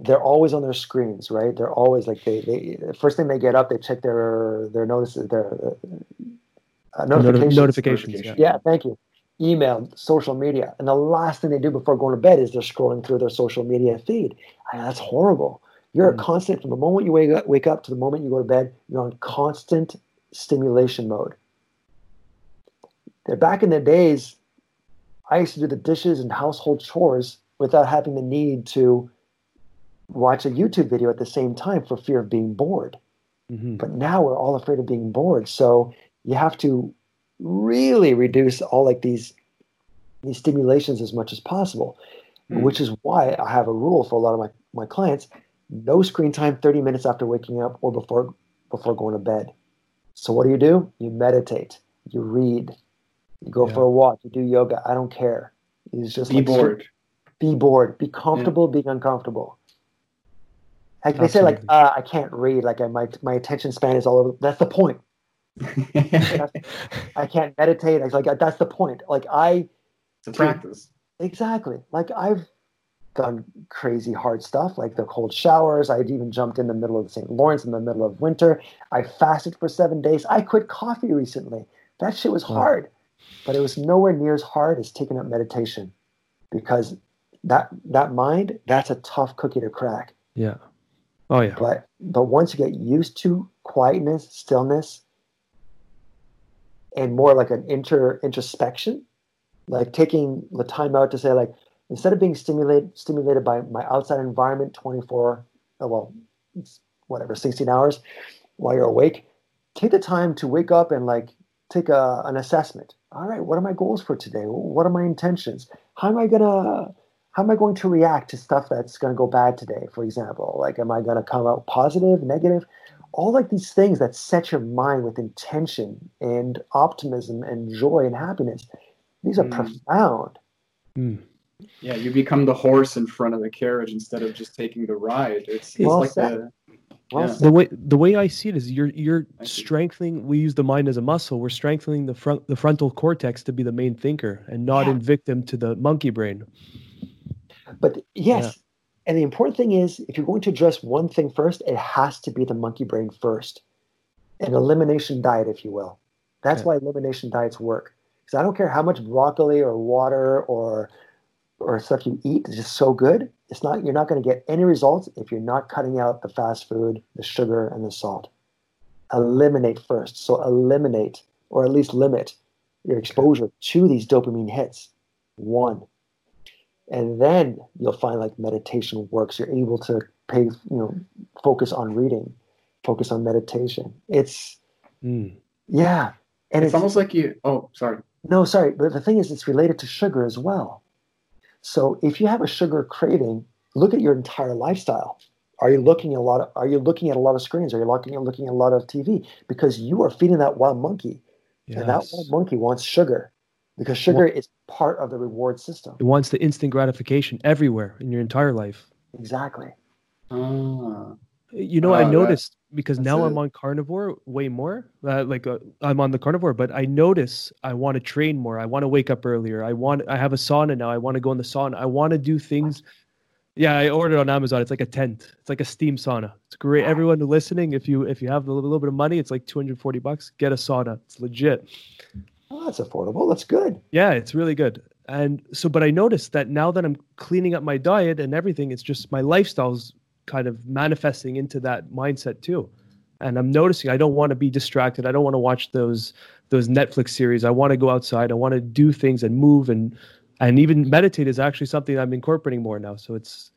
they're always on their screens, right? They're always like they, they first thing they get up, they check their their notices, their uh, noti- notifications. notifications yeah. Yeah, thank you. Email, social media, and the last thing they do before going to bed is they're scrolling through their social media feed. That's horrible. You're a Mm. constant from the moment you wake up, wake up to the moment you go to bed. You're on constant stimulation mode. They're back in the days. I used to do the dishes and household chores without having the need to watch a YouTube video at the same time for fear of being bored. Mhm. But now we're all afraid of being bored. So you have to really reduce all like these these stimulations as much as possible. Mm. Which is why I have a rule for a lot of my, my clients: no screen time 30 minutes after waking up or before before going to bed. So what do you do? You meditate, you read, you go Yeah. for a walk, you do yoga. I don't care. It's just Be like bored. be bored, be comfortable, being uncomfortable. Like they say, like uh, I can't read, like I my my attention span is all over. That's the point. I can't meditate. It's like uh, that's the point. Like I it's a practice. exactly like I've done crazy hard stuff like the cold showers. I'd even jumped in the middle of St. Lawrence in the middle of winter. I fasted for seven days. I quit coffee recently. That shit was Wow. hard, but it was nowhere near as hard as taking up meditation because that that mind that's a tough cookie to crack. Yeah. Oh yeah. But but once you get used to quietness, stillness, and more like an inter introspection, like taking the time out to say like instead of being stimulated stimulated by my outside environment 24 oh, well whatever 16 hours while you're awake take the time to wake up and like take a, an assessment. All right what are my goals for today? What are my intentions? How am i gonna how am i going to react to stuff that's to go bad today for example? Like am i to come out positive negative all like these things that set your mind with intention and optimism and joy and happiness these are Mm. profound Mm. Yeah, you become the horse in front of the carriage instead of just taking the ride. It's, it's Well like the well Yeah. The way the way I see it is you're you're I see. strengthening. We use the mind as a muscle. We're strengthening the front the frontal cortex to be the main thinker and not Yeah. in victim to the monkey brain. But yes, and the important thing is if you're going to address one thing first, it has to be the monkey brain first. An elimination diet, if you will. That's why elimination diets work. Because I don't care how much broccoli or water or or stuff you eat is just so good. It's not you're not going to get any results if you're not cutting out the fast food, the sugar, and the salt. Eliminate first. So eliminate or at least limit your exposure to these dopamine hits. One and then you'll find like meditation works. You're able to pay you know focus on reading focus on meditation. It's Mm. yeah. And it's it's, almost like you. Oh, sorry. no sorry but the thing is it's related to sugar as well. So if you have a sugar craving look at your entire lifestyle. Are you looking at a lot of are you looking at a lot of screens? Are you looking at looking at a lot of tv because you are feeding that wild monkey. And that wild monkey wants sugar because sugar is part of the reward system It wants the instant gratification everywhere in your entire life. exactly Ah, You know, Oh, I that- noticed because now it. I'm on carnivore way more. Uh, like uh, I'm on the carnivore, but I notice I want to train more. I want to wake up earlier. I want. I have a sauna now. I want to go in the sauna. I want to do things. Yeah, I ordered on Amazon. It's like a tent. It's like a steam sauna. It's great. Everyone listening, if you if you have a little, little bit of money, it's like 240 bucks. Get a sauna. It's legit. Oh that's affordable that's good Yeah, it's really good. And so, but I noticed that now that I'm cleaning up my diet and everything, it's just my lifestyle's kind of manifesting into that mindset too. And I'm noticing I don't want to be distracted. I don't want to watch those those Netflix series. I want to go outside. I want to do things and move and and even meditate is actually something I'm incorporating more now. So it's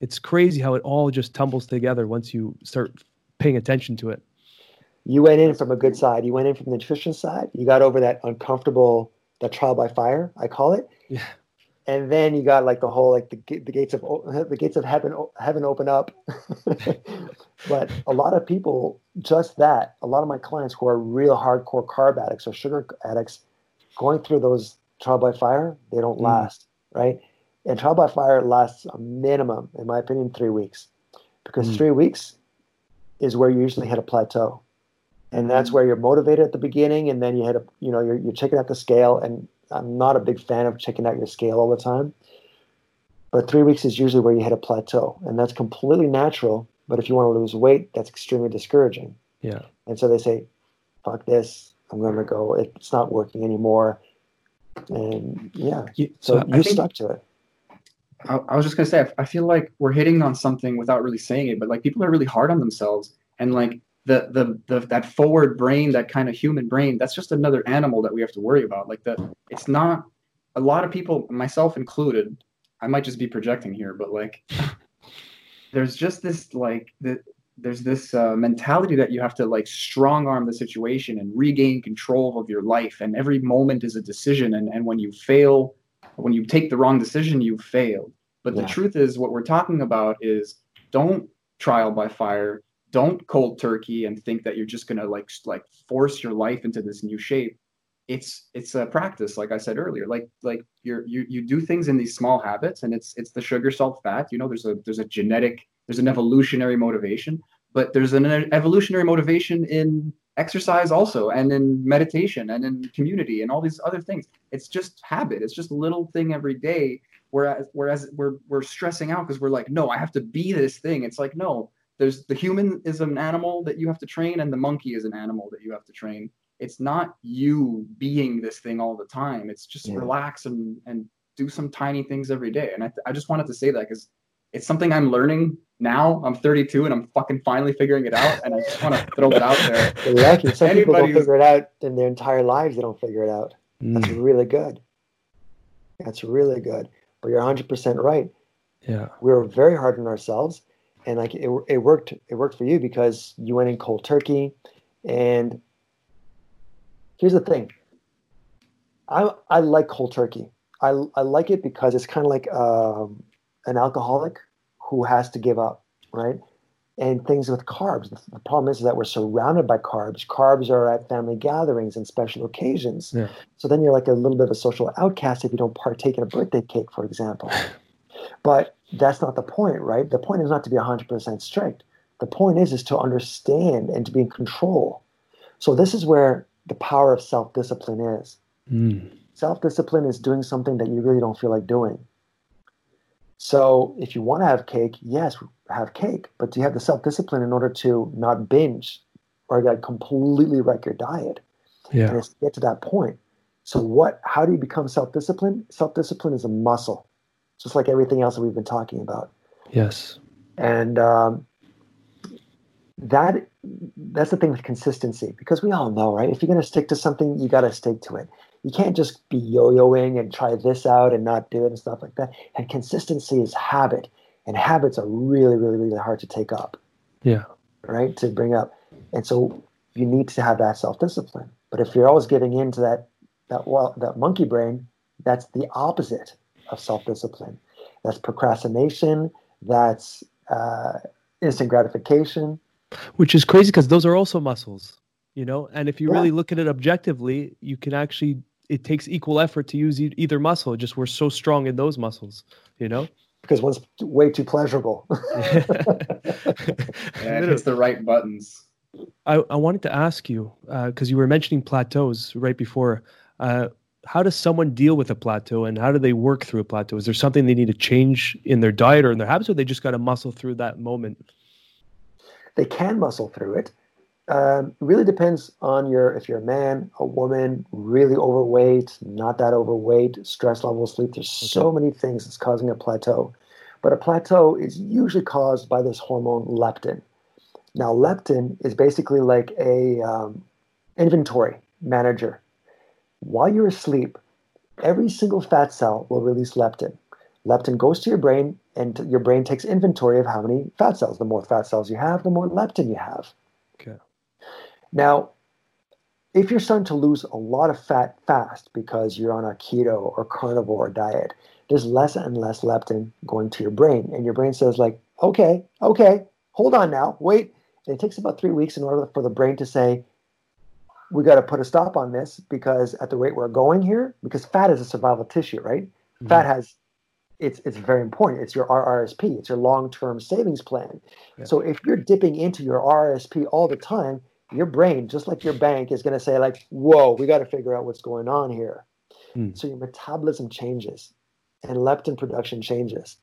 it's crazy how it all just tumbles together once you start paying attention to it. You went in from a good side. You went in from the nutrition side. You got over that uncomfortable, that trial by fire, I call it. Yeah. And then you got like the whole like the, the gates of the gates of heaven heaven open up. but a lot of people just that. A lot of my clients who are real hardcore carb addicts or sugar addicts, going through those trial by fire, they don't Mm. last, right? And trial by fire lasts a minimum, in my opinion, three weeks, because Mm. three weeks is where you usually hit a plateau and that's mm-hmm. where you're motivated at the beginning and then you hit a you know you're, you're checking out the scale and i'm not a big fan of checking out your scale all the time. But three weeks is usually where you hit a plateau and that's completely natural but if you want to lose weight that's extremely discouraging. Yeah. and so they say fuck this i'm going to go it's not working anymore. And yeah so, so you stuck to it. I, I was just gonna say, I, I feel like we're hitting on something without really saying it, but like people are really hard on themselves, and like the the, the that forward brain, that kind of human brain, that's just another animal that we have to worry about. Like that, it's not. A lot of people, myself included, I might just be projecting here, but like, there's just this like the, there's this uh, mentality that you have to like strong arm the situation and regain control of your life, and every moment is a decision, and and when you fail when you take the wrong decision, you failed. But Yeah. the truth is, what we're talking about is don't trial by fire, don't cold turkey and think that you're just gonna like like force your life into this new shape. It's it's a practice, like I said earlier. Like like you're you you do things in these small habits, and it's it's the sugar, salt, fat. You know, there's a there's a genetic, there's an evolutionary motivation, but there's an evolutionary motivation in exercise also, and in meditation, and in community, and all these other things it's just habit it's just a little thing every day Whereas whereas we're we're stressing out because we're like, no, I have to be this thing. It's like, no, there's the human is an animal that you have to train, and the monkey is an animal that you have to train. It's not you being this thing all the time. It's just Yeah. relax and and do some tiny things every day. And I, I just wanted to say that because it's something I'm learning now. I'm 32 and I'm fucking finally figuring it out. And I just want to throw it out there. You're lucky. Some people don't who's- figure it out in their entire lives. They don't figure it out. That's Mm, really good. That's really good. But you're 100% right. yeah. we're very hard on ourselves, and like it, it worked. It worked for you because you went in cold turkey. And here's the thing. I I like cold turkey. I I like it because it's kind of like um, an alcoholic who has to give up, right? And things with carbs. The, the problem is that we're surrounded by carbs. Carbs are at family gatherings and special occasions. Yeah. So then you're like a little bit of a social outcast if you don't partake in a birthday cake, for example. But that's not the point, right? The point is not to be 100% strict. The point is is to understand and to be in control. So this is where the power of self-discipline is. Mm, Self-discipline is doing something that you really don't feel like doing. So if you want to have cake, yes, have cake, but do you have the self-discipline in order to not binge or like completely wreck your diet? and yeah. it's get to that point. So what? How do you become self-disciplined? Self-discipline is a muscle, just like everything else that we've been talking about. Yes. And um, that that's the thing with consistency, because we all know, right? If you're going to stick to something, you got to stick to it. You can't just be yo-yoing and try this out and not do it and stuff like that. And consistency is habit, and habits are really, really, really hard to take up Yeah. right to bring up and so you need to have that self-discipline but if you're always giving in to that that well that monkey brain that's the opposite of self-discipline that's procrastination that's uh, instant gratification Which is crazy because those are also muscles, you know. And if you Yeah. really look at it objectively, you can actually. It takes equal effort to use e- either muscle. Just we're so strong in those muscles, you know. because one's way too pleasurable Yeah, it hits the right buttons. I, I wanted to ask you because you were mentioning plateaus right before. Uh, how does someone deal with a plateau and how do they work through a plateau? Is there something they need to change in their diet or in their habits, or they just got to muscle through that moment? they can muscle through it. Um, it really depends on your if you're a man, a woman, really overweight, not that overweight, stress level, sleep. There's so many things that's causing a plateau, but a plateau is usually caused by this hormone leptin. Now, leptin is basically like a um, inventory manager. While you're asleep, every single fat cell will release leptin. Leptin goes to your brain, and your brain takes inventory of how many fat cells. The more fat cells you have, the more leptin you have. Okay. Now, if you're starting to lose a lot of fat fast because you're on a keto or carnivore diet, there's less and less leptin going to your brain. And your brain says, like, okay, okay, hold on now, wait. And it takes about three weeks in order for the brain to say, we got to put a stop on this because at the rate we're going here, because fat is a survival tissue, right? Fat has it's it's very important. It's your RRSP. It's your long-term savings plan. Yeah. So if you're dipping into your RRSP all the time, your brain, just like your bank, is going to say like, "Whoa, we got to figure out what's going on here." Hmm. So your metabolism changes, and leptin production changes,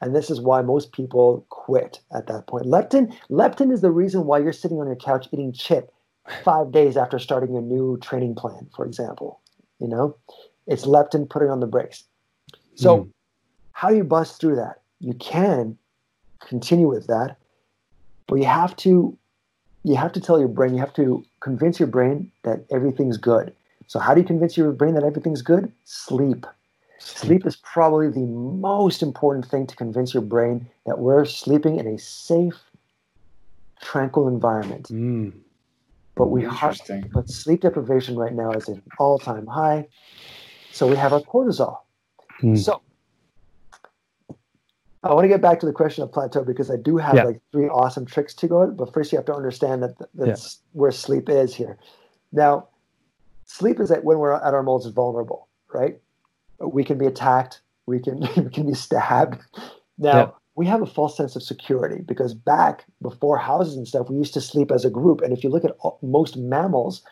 and this is why most people quit at that point. Leptin leptin is the reason why you're sitting on your couch eating chip five days after starting a new training plan, for example. You know, it's leptin putting on the brakes. So, Mm. how do you bust through that? You can continue with that, but you have to you have to tell your brain, you have to convince your brain that everything's good. So, how do you convince your brain that everything's good? Sleep. Sleep is probably the most important thing to convince your brain that we're sleeping in a safe, tranquil environment. Mm. But we har- Interesting. but sleep deprivation right now is at an all-time high. So we have our cortisol. Mm. So I want to get back to the question of plateau because I do have Yeah. like three awesome tricks to go. But first, you have to understand that th- that's where sleep is here. Now, sleep is at when we're at our most vulnerable, right? We can be attacked. We can we can be stabbed. Now Yeah. We have a false sense of security because back before houses and stuff, we used to sleep as a group. And if you look at all, most mammals,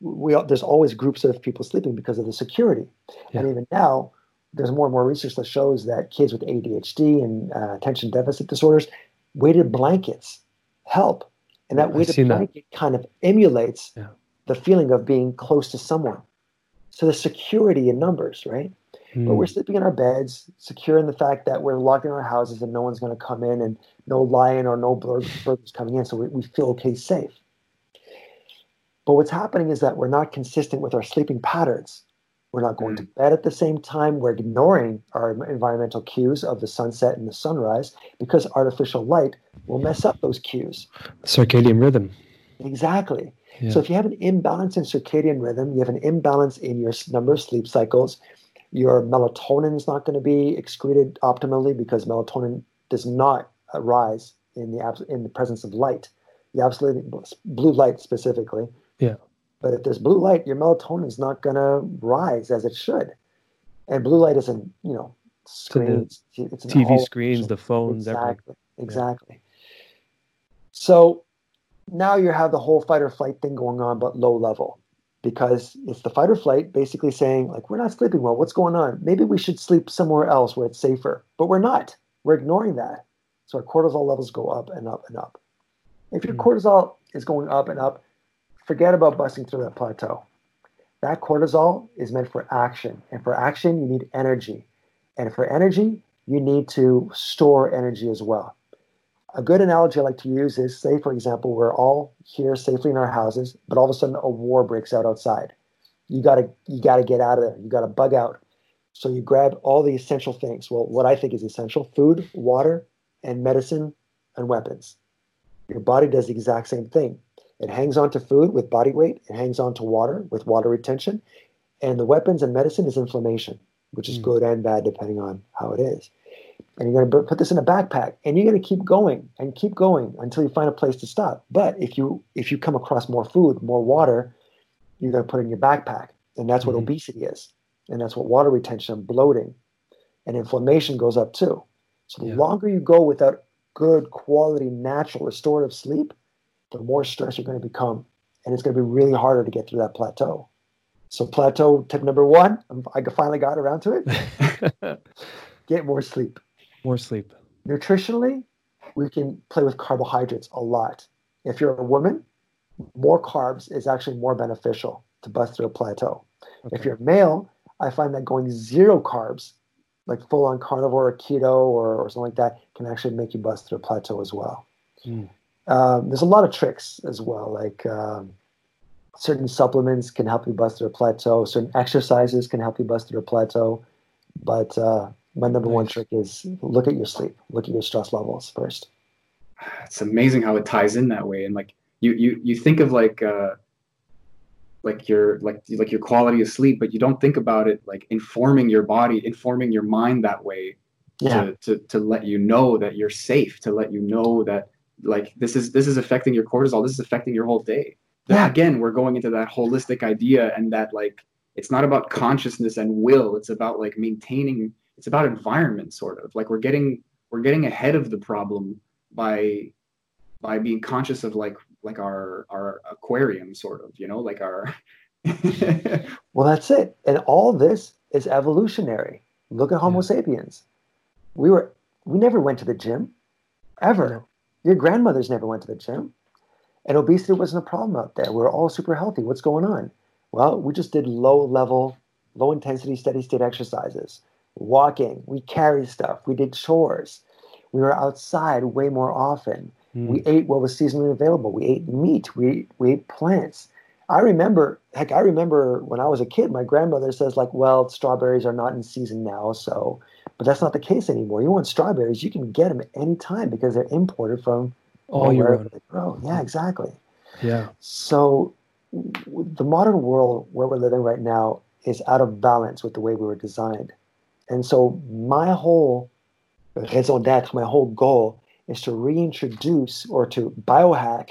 we there's always groups of people sleeping because of the security. And even now, there's more and more research that shows that kids with ADHD and uh, attention deficit disorders, weighted blankets help. And that weighted seen that. blanket kind of emulates Yeah. the feeling of being close to someone. So the security in numbers, right? But Mm. we're sleeping in our beds, secure in the fact that we're locked in our houses and no one's going to come in and no lion or no bur- burglars coming in. So we, we feel okay, safe. But what's happening is that we're not consistent with our sleeping patterns. We're not going to bed at the same time. We're ignoring our environmental cues of the sunset and the sunrise because artificial light will mess up those cues. circadian rhythm. Exactly. Yeah. So if you have an imbalance in circadian rhythm, you have an imbalance in your number of sleep cycles, your melatonin is not going to be excreted optimally because melatonin does not arise in the abs- in the presence of light. The absolute blue light specifically. Yeah. But if there's blue light, your melatonin is not going to rise as it should. And blue light isn't, you know, screens. It's TV screens, the phones, everything. Exactly. Exactly. So now you have the whole fight or flight thing going on, but low level, because it's the fight or flight basically saying, like, we're not sleeping well. What's going on? Maybe we should sleep somewhere else where it's safer, but we're not. We're ignoring that. So our cortisol levels go up and up and up. If your Mm. cortisol is going up and up, forget about busting through that plateau. That cortisol is meant for action. And for action, you need energy. And for energy, you need to store energy as well. A good analogy I like to use is say, for example, we're all here safely in our houses, but all of a sudden a war breaks out outside. You gotta you gotta get out of there. You gotta bug out. So you grab all the essential things. Well, what I think is essential: food, water, and medicine and weapons. Your body does the exact same thing. It hangs on to food with body weight, it hangs on to water with water retention, and the weapons and medicine is inflammation, which is Mm. good and bad depending on how it is. And you're going to put this in a backpack, and you're going to keep going and keep going until you find a place to stop. But if you if you come across more food, more water, you're going to put it in your backpack, and that's what Mhm. obesity is, and that's what water retention, bloating, and inflammation goes up too. So the Yeah. longer you go without good quality, natural, restorative sleep, the more stress you're going to become, and it's going to be really harder to get through that plateau. So plateau tip number one, um, I finally got around to it. Get more sleep. More sleep. Nutritionally, we can play with carbohydrates a lot. If you're a woman, more carbs is actually more beneficial to bust through a plateau. If you're a male, I find that going zero carbs, like full on carnivore or keto or, or something like that, can actually make you bust through a plateau as well. Mm. Um, there's a lot of tricks as well, like um, certain supplements can help you bust through a plateau, certain exercises can help you bust through a plateau. But uh, my number one trick is look at your sleep, look at your stress levels first. it's amazing how it ties in that way. And like you you you think of like uh like your like like your quality of sleep but you don't think about it like informing your body informing your mind that way Yeah, to, to to let you know that you're safe to let you know that like this is this is affecting your cortisol. This is affecting your whole day. That, Yeah. again we're going into that holistic idea and that like it's not about consciousness and will. It's about like maintaining it's about environment sort of like we're getting we're getting ahead of the problem by by being conscious of like like our our aquarium sort of you know like our well, that's it. And all this is evolutionary. Look at Homo Yeah. sapiens. We were we never went to the gym, ever. Your grandmothers never went to the gym, and obesity wasn't a problem out there. We are all super healthy. What's going on? Well, we just did low level, low intensity, steady state exercises, walking. We carried stuff. We did chores. We were outside way more often. Mm. We ate what was seasonally available. We ate meat. We we ate plants. I remember, heck, I remember when I was a kid, my grandmother says like, "Well, strawberries are not in season now, so." But that's not the case anymore. You want strawberries, you can get them anytime because they're imported from All wherever round. they grow. Yeah, exactly. Yeah. So w- the modern world where we're living right now is out of balance with the way we were designed. And so my whole raison d'etre, my whole goal is to reintroduce or to biohack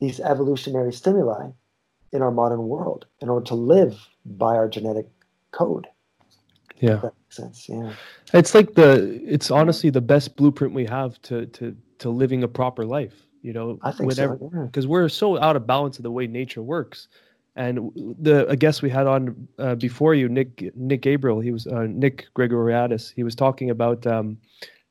these evolutionary stimuli in our modern world in order to live by our genetic code. Yeah. That makes sense. Yeah. It's like the it's honestly the best blueprint we have to to to living a proper life. You know, I think whenever so. Yeah. because we're so out of balance of the way nature works. And the a guest we had on uh, before you, Nick Nick Gabriel, he was uh, Nick Gregoriadis. He was talking about um,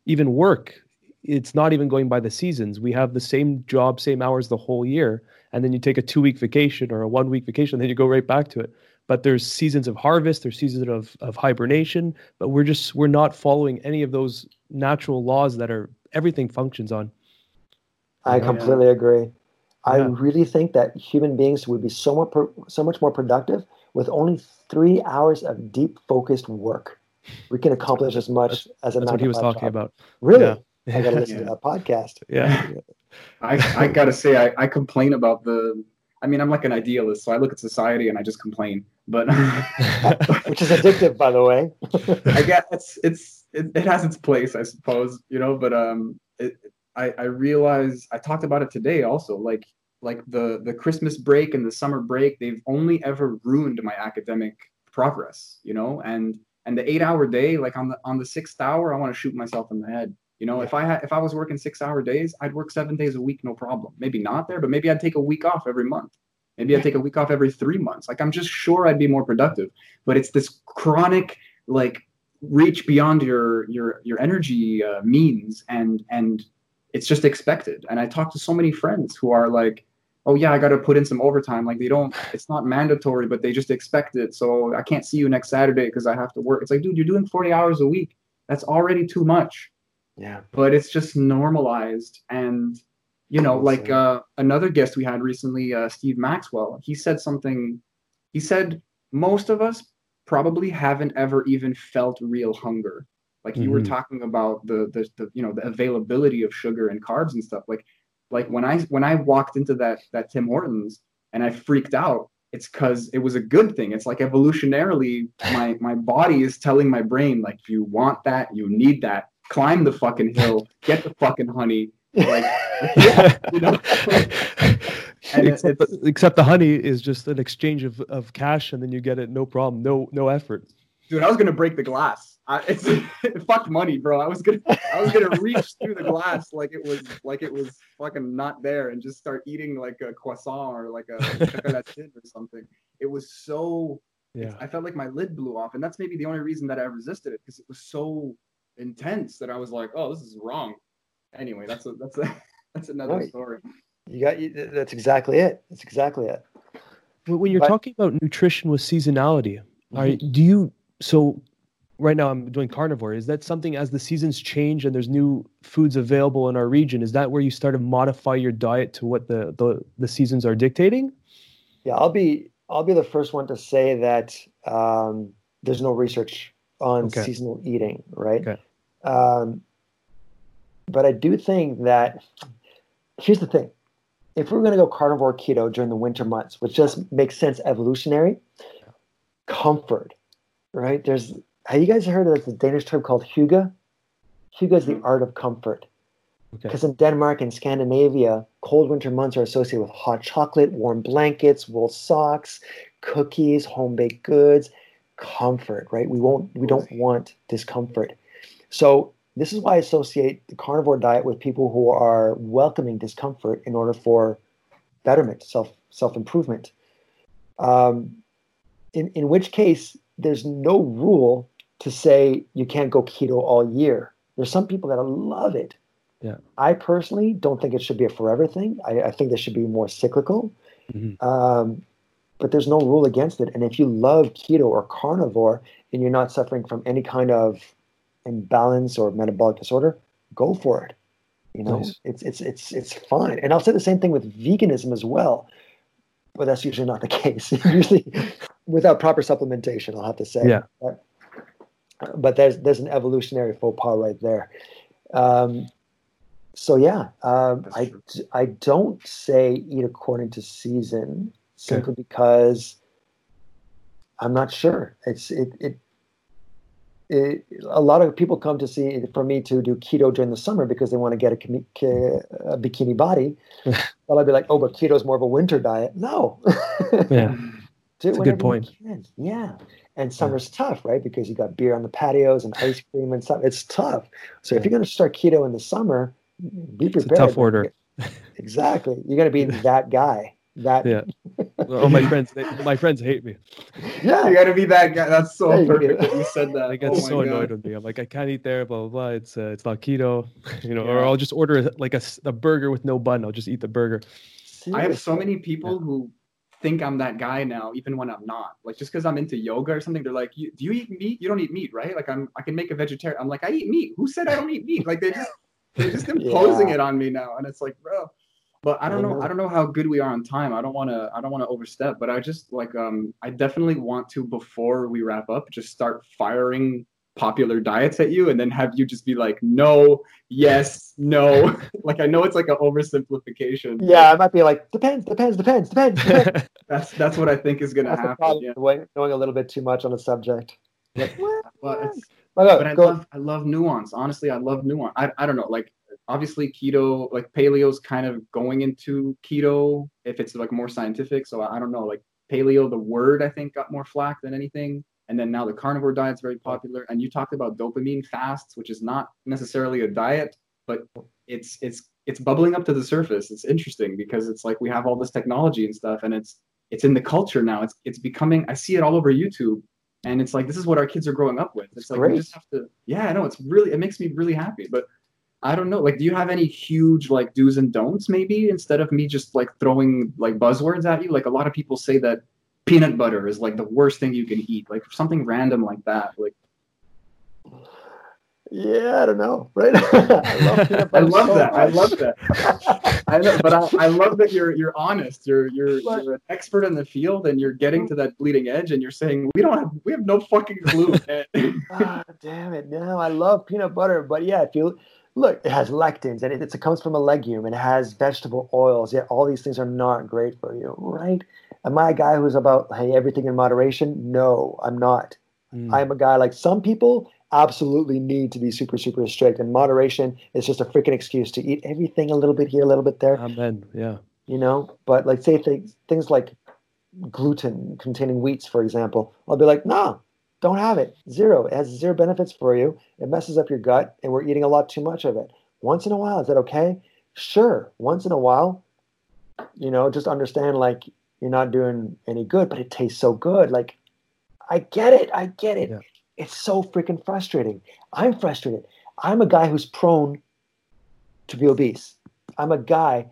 even work. It's not even going by the seasons. We have the same job, same hours the whole year, and then you take a two week vacation or a one week vacation, then you go right back to it. But there's seasons of harvest, there's seasons of of hibernation, but we're just we're not following any of those natural laws that are everything functions on. I Yeah. completely agree. I really think that human beings would be so much pro- so much more productive with only three hours of deep focused work. We can accomplish as much as a That's what he was talking job. about. Really, Yeah. I got to listen Yeah. to that podcast. Yeah. I, I gotta say, I, I complain about the. I mean, I'm like an idealist, so I look at society and I just complain. But Which is addictive, by the way. I guess it's it's it, it has its place, I suppose, you know. But um, it, I I realize I talked about it today also. Like like the the Christmas break and the summer break, they've only ever ruined my academic progress, you know. And and the eight hour day, like on the on the sixth hour, I want to shoot myself in the head. You know, if I had if I was working six hour days, I'd work seven days a week, no problem. Maybe not there, but maybe I'd take a week off every month. Maybe I'd take a week off every three months. Like I'm just sure I'd be more productive. But it's this chronic like reach beyond your your your energy uh, means and and it's just expected. And i talk to so many friends who are like oh yeah i got to put in some overtime. Like they don't it's not mandatory but they just expect it. So i can't see you next saturday because i have to work. It's like dude you're doing 40 hours a week. That's already too much. Yeah. but it's just normalized. And you know like uh, another guest we had recently uh, steve maxwell he said something he said most of us probably haven't ever even felt real hunger like you were Mhm. talking about the, the the you know the availability of sugar and carbs and stuff. Like like when i when i walked into that that tim hortons and i freaked out it's because it was a good thing. It's like evolutionarily my my body is telling my brain like you want that you need that. Climb the fucking hill get the fucking honey. Like you know? And except, it's- except the honey is just an exchange of, of cash and then you get it no problem no no effort dude i was gonna break the glass I, it's fuck money bro i was gonna i was gonna reach through the glass like it was like it was fucking not there and just start eating like a croissant or like a chocolatine or something it was so yeah i felt like my lid blew off and that's maybe the only reason that i resisted it because it was so intense that i was like oh this is wrong anyway that's a that's a that's another Right. story You got you. That's exactly it. That's exactly it. When when you're But- talking about nutrition with seasonality, are, mm-hmm. do you so right now I'm doing carnivore. Is that something as the seasons change and there's new foods available in our region? Is that where you start to modify your diet to what the the, the seasons are dictating? Yeah, I'll be I'll be the first one to say that um, there's no research on Okay. seasonal eating, right? Okay. Um, but I do think that here's the thing: if we're going to go carnivore keto during the winter months, which just makes sense evolutionary, comfort, right? There's have you guys heard of the Danish term called hygge? Hygge is the art of comfort. Okay. Because in Denmark and Scandinavia, cold winter months are associated with hot chocolate, warm blankets, wool socks, cookies, home baked goods, comfort, right? We won't we don't want discomfort. So this is why I associate the carnivore diet with people who are welcoming discomfort in order for betterment, self self improvement. Um, in in which case, there's no rule to say you can't go keto all year. There's some people that love it. Yeah. I personally don't think it should be a forever thing. I, I think this should be more cyclical. Mhm. Um, but there's no rule against it. And if you love keto or carnivore and you're not suffering from any kind of imbalance or metabolic disorder, go for it. You know, Nice. it's it's it's it's fine. And I'll say the same thing with veganism as well. But that's usually not the case. usually without proper supplementation, I'll have to say. Yeah. But, but there's there's an evolutionary faux pas right there. Um, so yeah, um, I true. d- I don't say eat according to season simply because I'm not sure. It's it, it it a lot of people come to see for me to do keto during the summer because they want to get a, chemi- a bikini body. well, I'd be like, oh, but keto is more of a winter diet. No. Yeah. Do That's a good point. Yeah. And summer's tough, right? Because you got beer on the patios and ice cream and stuff. It's tough. So if you're going to start keto in the summer, be It's prepared. a tough order. Exactly. You're going to be that guy. That Yeah. oh, my friends, they, my friends hate me. yeah, You gotta be that guy. That's so There perfect go. that you said that. They get Oh my so God. annoyed with me. I'm like, I can't eat there. Blah blah blah. It's uh, it's not keto, you know. Or I'll just order a, like a, s- a burger with no bun. I'll just eat the burger. I have so many people who think I'm that guy now, even when I'm not. Like just because I'm into yoga or something, they're like, you, "Do you eat meat? You don't eat meat, right?" Like I'm, I can make a vegetarian. I'm like, I eat meat. Who said I don't eat meat? Like they just, they're just imposing Yeah. it on me now, and it's like, bro. But I don't know. know. I don't know how good we are on time. I don't want to. I don't want to overstep. But I just like. Um. I definitely want to before we wrap up, just start firing popular diets at you, and then have you just be like, no, yes, no. like I know it's like an oversimplification. Yeah, I might be like depends, depends, depends, depends. depends. That's that's what I think is gonna That's happen. problem. Yeah. with Knowing a little bit too much on the subject. Like, what? But, it's, My God, but I go. love I love nuance. Honestly, I love nuance. I, I don't know. Like obviously keto, like paleo's kind of going into keto if it's like more scientific. So I, don't know. Like paleo, the word I think got more flack than anything. And then now the carnivore diet's very popular. And you talked about dopamine fasts, which is not necessarily a diet, but it's it's it's bubbling up to the surface. It's interesting because it's like we have all this technology and stuff, and it's it's in the culture now. It's it's becoming. I see it all over YouTube, and it's like this is what our kids are growing up with. It's like we just have to. Yeah, I know. It's really it makes me really happy. But I don't know. Like, do you have any huge like do's and don'ts? Maybe instead of me just like throwing like buzzwords at you, like a lot of people say that peanut butter is like the worst thing you can eat. Like something random like that. Like Yeah, I don't know, right? I love, I love so that. I love that. I know, but I, I love that you're you're honest. You're you're you're an expert in the field, and you're getting to that bleeding edge, and you're saying we don't have we have no fucking clue. ah, damn it! No, I love peanut butter, but yeah, if you look, it has lectins and it, it comes from a legume and it has vegetable oils. Yet all these things are not great for you, right? Am I a guy who's about hey everything in moderation? No, I'm not. Mm. I'm a guy like some people absolutely need to be super super strict, and moderation is just a freaking excuse to eat everything a little bit here, a little bit there. Amen. Yeah. you know but like say things things like gluten containing wheats for example i'll be like no don't have it. Zero. It has zero benefits for you. It messes up your gut and we're eating a lot too much of it. Once in a while is that okay? Sure. Once in a while you know just understand like you're not doing any good but it tastes so good. Like i get it. I get it. Yeah. it's so freaking frustrating. I'm frustrated. I'm a guy who's prone to be obese. I'm a guy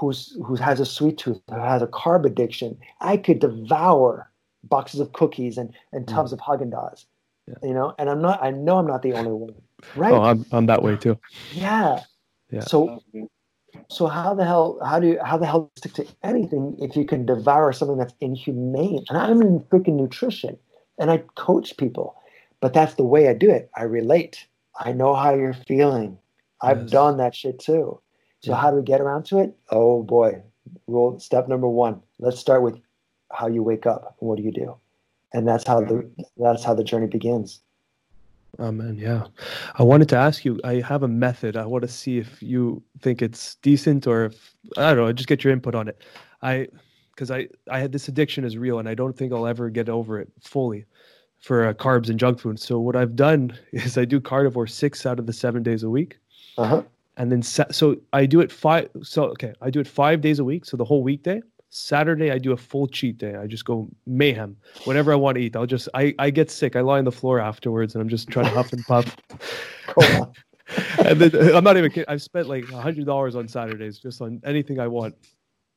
who's who has a sweet tooth, who has a carb addiction, I could devour boxes of cookies and, and mm. tubs of Haagen Dazs. Yeah. You know, and I'm not. I know I'm not the only one, right? Oh, I'm I'm that way too. yeah. Yeah. So so how the hell how do you how the hell stick to anything if you can devour something that's inhumane? And I'm in freaking nutrition, and I coach people, but that's the way I do it. I relate. I know how you're feeling. I've Yes. done that shit too. So Yeah. how do we get around to it? Oh boy, rule step number one. Let's start with how you wake up. What do you do? And that's how the that's how the journey begins. Amen. Yeah. I wanted to ask you. I have a method. I want to see if you think it's decent or if I don't know. Just get your input on it. I because I I had this addiction is real, and I don't think I'll ever get over it fully for uh, carbs and junk food. So what I've done is I do carnivore six out of the seven days a week. Uh-huh. and then sa- so I do it five. So okay, I do it five days a week. So the whole weekday. Saturday I do a full cheat day. I just go mayhem. Whatever I want to eat, I'll just I I get sick. I lie on the floor afterwards, and I'm just trying to huff and puff. And then uh, I'm not even kidding. I've spent like a hundred dollars on Saturdays just on anything I want.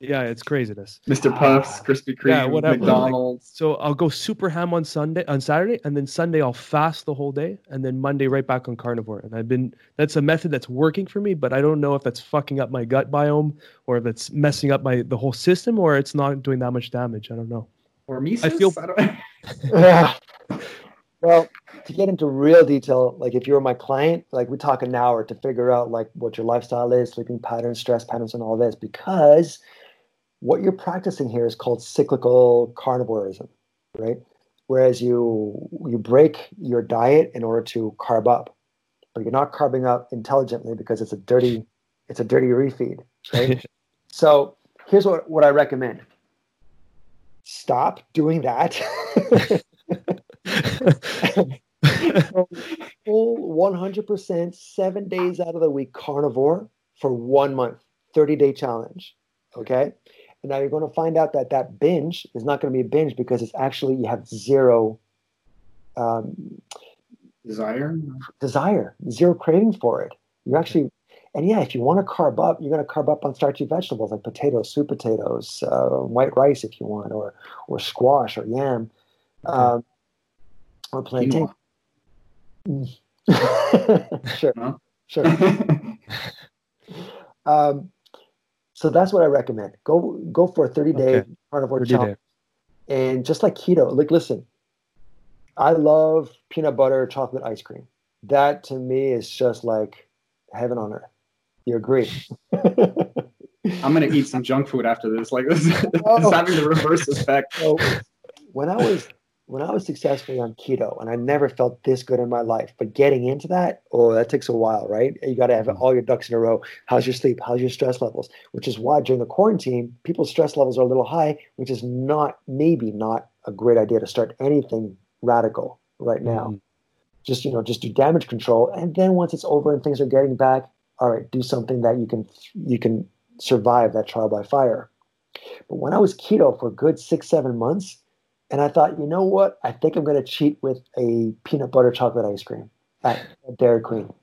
Yeah, it's craziness. Mr. Puffs, ah. Krispy Kreme, Yeah, whatever. McDonald's. So I'll go super ham on Sunday, on Saturday, and then Sunday I'll fast the whole day, and then Monday right back on carnivore. And I've been that's a method that's working for me, but I don't know if that's fucking up my gut biome or if it's messing up my the whole system or it's not doing that much damage. I don't know. Or Mises? I feel- I Yeah. well, to get into real detail, like if you were my client, like we talk an hour to figure out like what your lifestyle is, sleeping patterns, stress patterns, and all this, because what you're practicing here is called cyclical carnivorism, right? Whereas you you break your diet in order to carb up, but you're not carbing up intelligently because it's a dirty it's a dirty refeed, right? so here's what, what I recommend. Stop doing that. full 100% seven days out of the week carnivore for one month 30 day challenge okay now you're going to find out that that binge is not going to be a binge because it's actually you have zero um, Desire. desire, zero craving for it. You're actually, and yeah, if you want to carb up, you're going to carb up on starchy vegetables like potatoes, sweet potatoes, uh, white rice if you want, or or squash or yam, um, or plantain. Sure, sure. Um, so that's what I recommend. Go go for a 30 day Okay. carnivore 30 challenge. And just like keto, like listen, I love peanut butter chocolate ice cream. That to me is just like heaven on earth. You agree? I'm gonna eat some junk food after this. Like this, this Oh. is having the reverse effect. so when I was when I was successfully on keto, and I never felt this good in my life, but getting into that, oh, that takes a while, right? You got to have all your ducks in a row. How's your sleep? How's your stress levels? Which is why during the quarantine, people's stress levels are a little high, which is not maybe not a great idea to start anything radical right now. Mhm. Just you know, just do damage control, and then once it's over and things are getting back, all right, do something that you can you can survive that trial by fire. But when I was keto for a good six seven months, and I thought, you know what? I think I'm going to cheat with a peanut butter chocolate ice cream at, at Dairy Queen.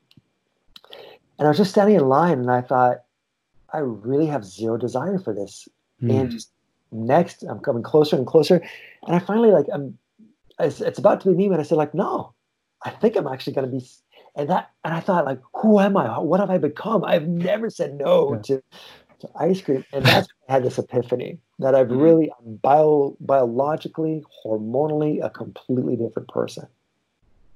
And I was just standing in line, and I thought, I really have zero desire for this. Mm. And just next, I'm coming closer and closer, and I finally like I'm. It's, it's about to be me, and I said like, no, I think I'm actually going to be. And that, and I thought like, who am I? What have I become? I've never said no Yeah. to to ice cream, and that's when I had this epiphany that I've Mhm. really I'm bio biologically, hormonally, a completely different person.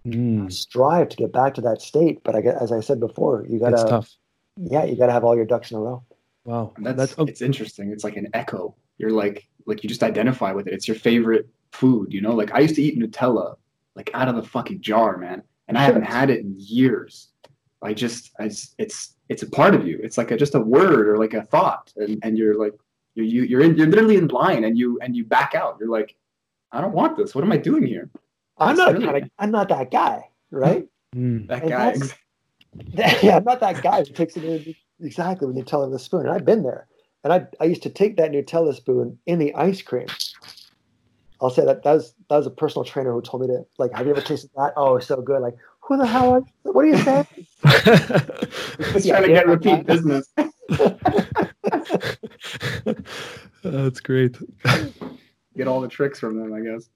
I Mm. strive to get back to that state, but I get, as I said before, you gotta, tough. yeah, you gotta have all your ducks in a row. Wow. And That's, That's, oh, it's interesting. It's like an echo. You're like like you just identify with it. It's your favorite food, you know? Like I used to eat Nutella like out of the fucking jar, man. And I haven't had it in years. I just I just, it's it's a part of you. It's like a, just a word or like a thought and, and you're like you're you, you're in you're literally in line and you and you back out. You're like I don't want this. What am I doing here? I'm That's not really- kind of, I'm not that guy, right? mm. That And guy that's- yeah, I'm not that guy who takes it in exactly when you tell him the spoon. And I've been there, and I I used to take that Nutella spoon in the ice cream. I'll say that that was that was a personal trainer who told me to like, have you ever tasted that? Oh, it's so good. Like, who the hell? Are you? What are you saying? Just Yeah, trying to yeah, get repeat yeah. business. That's great. Get all the tricks from them, I guess.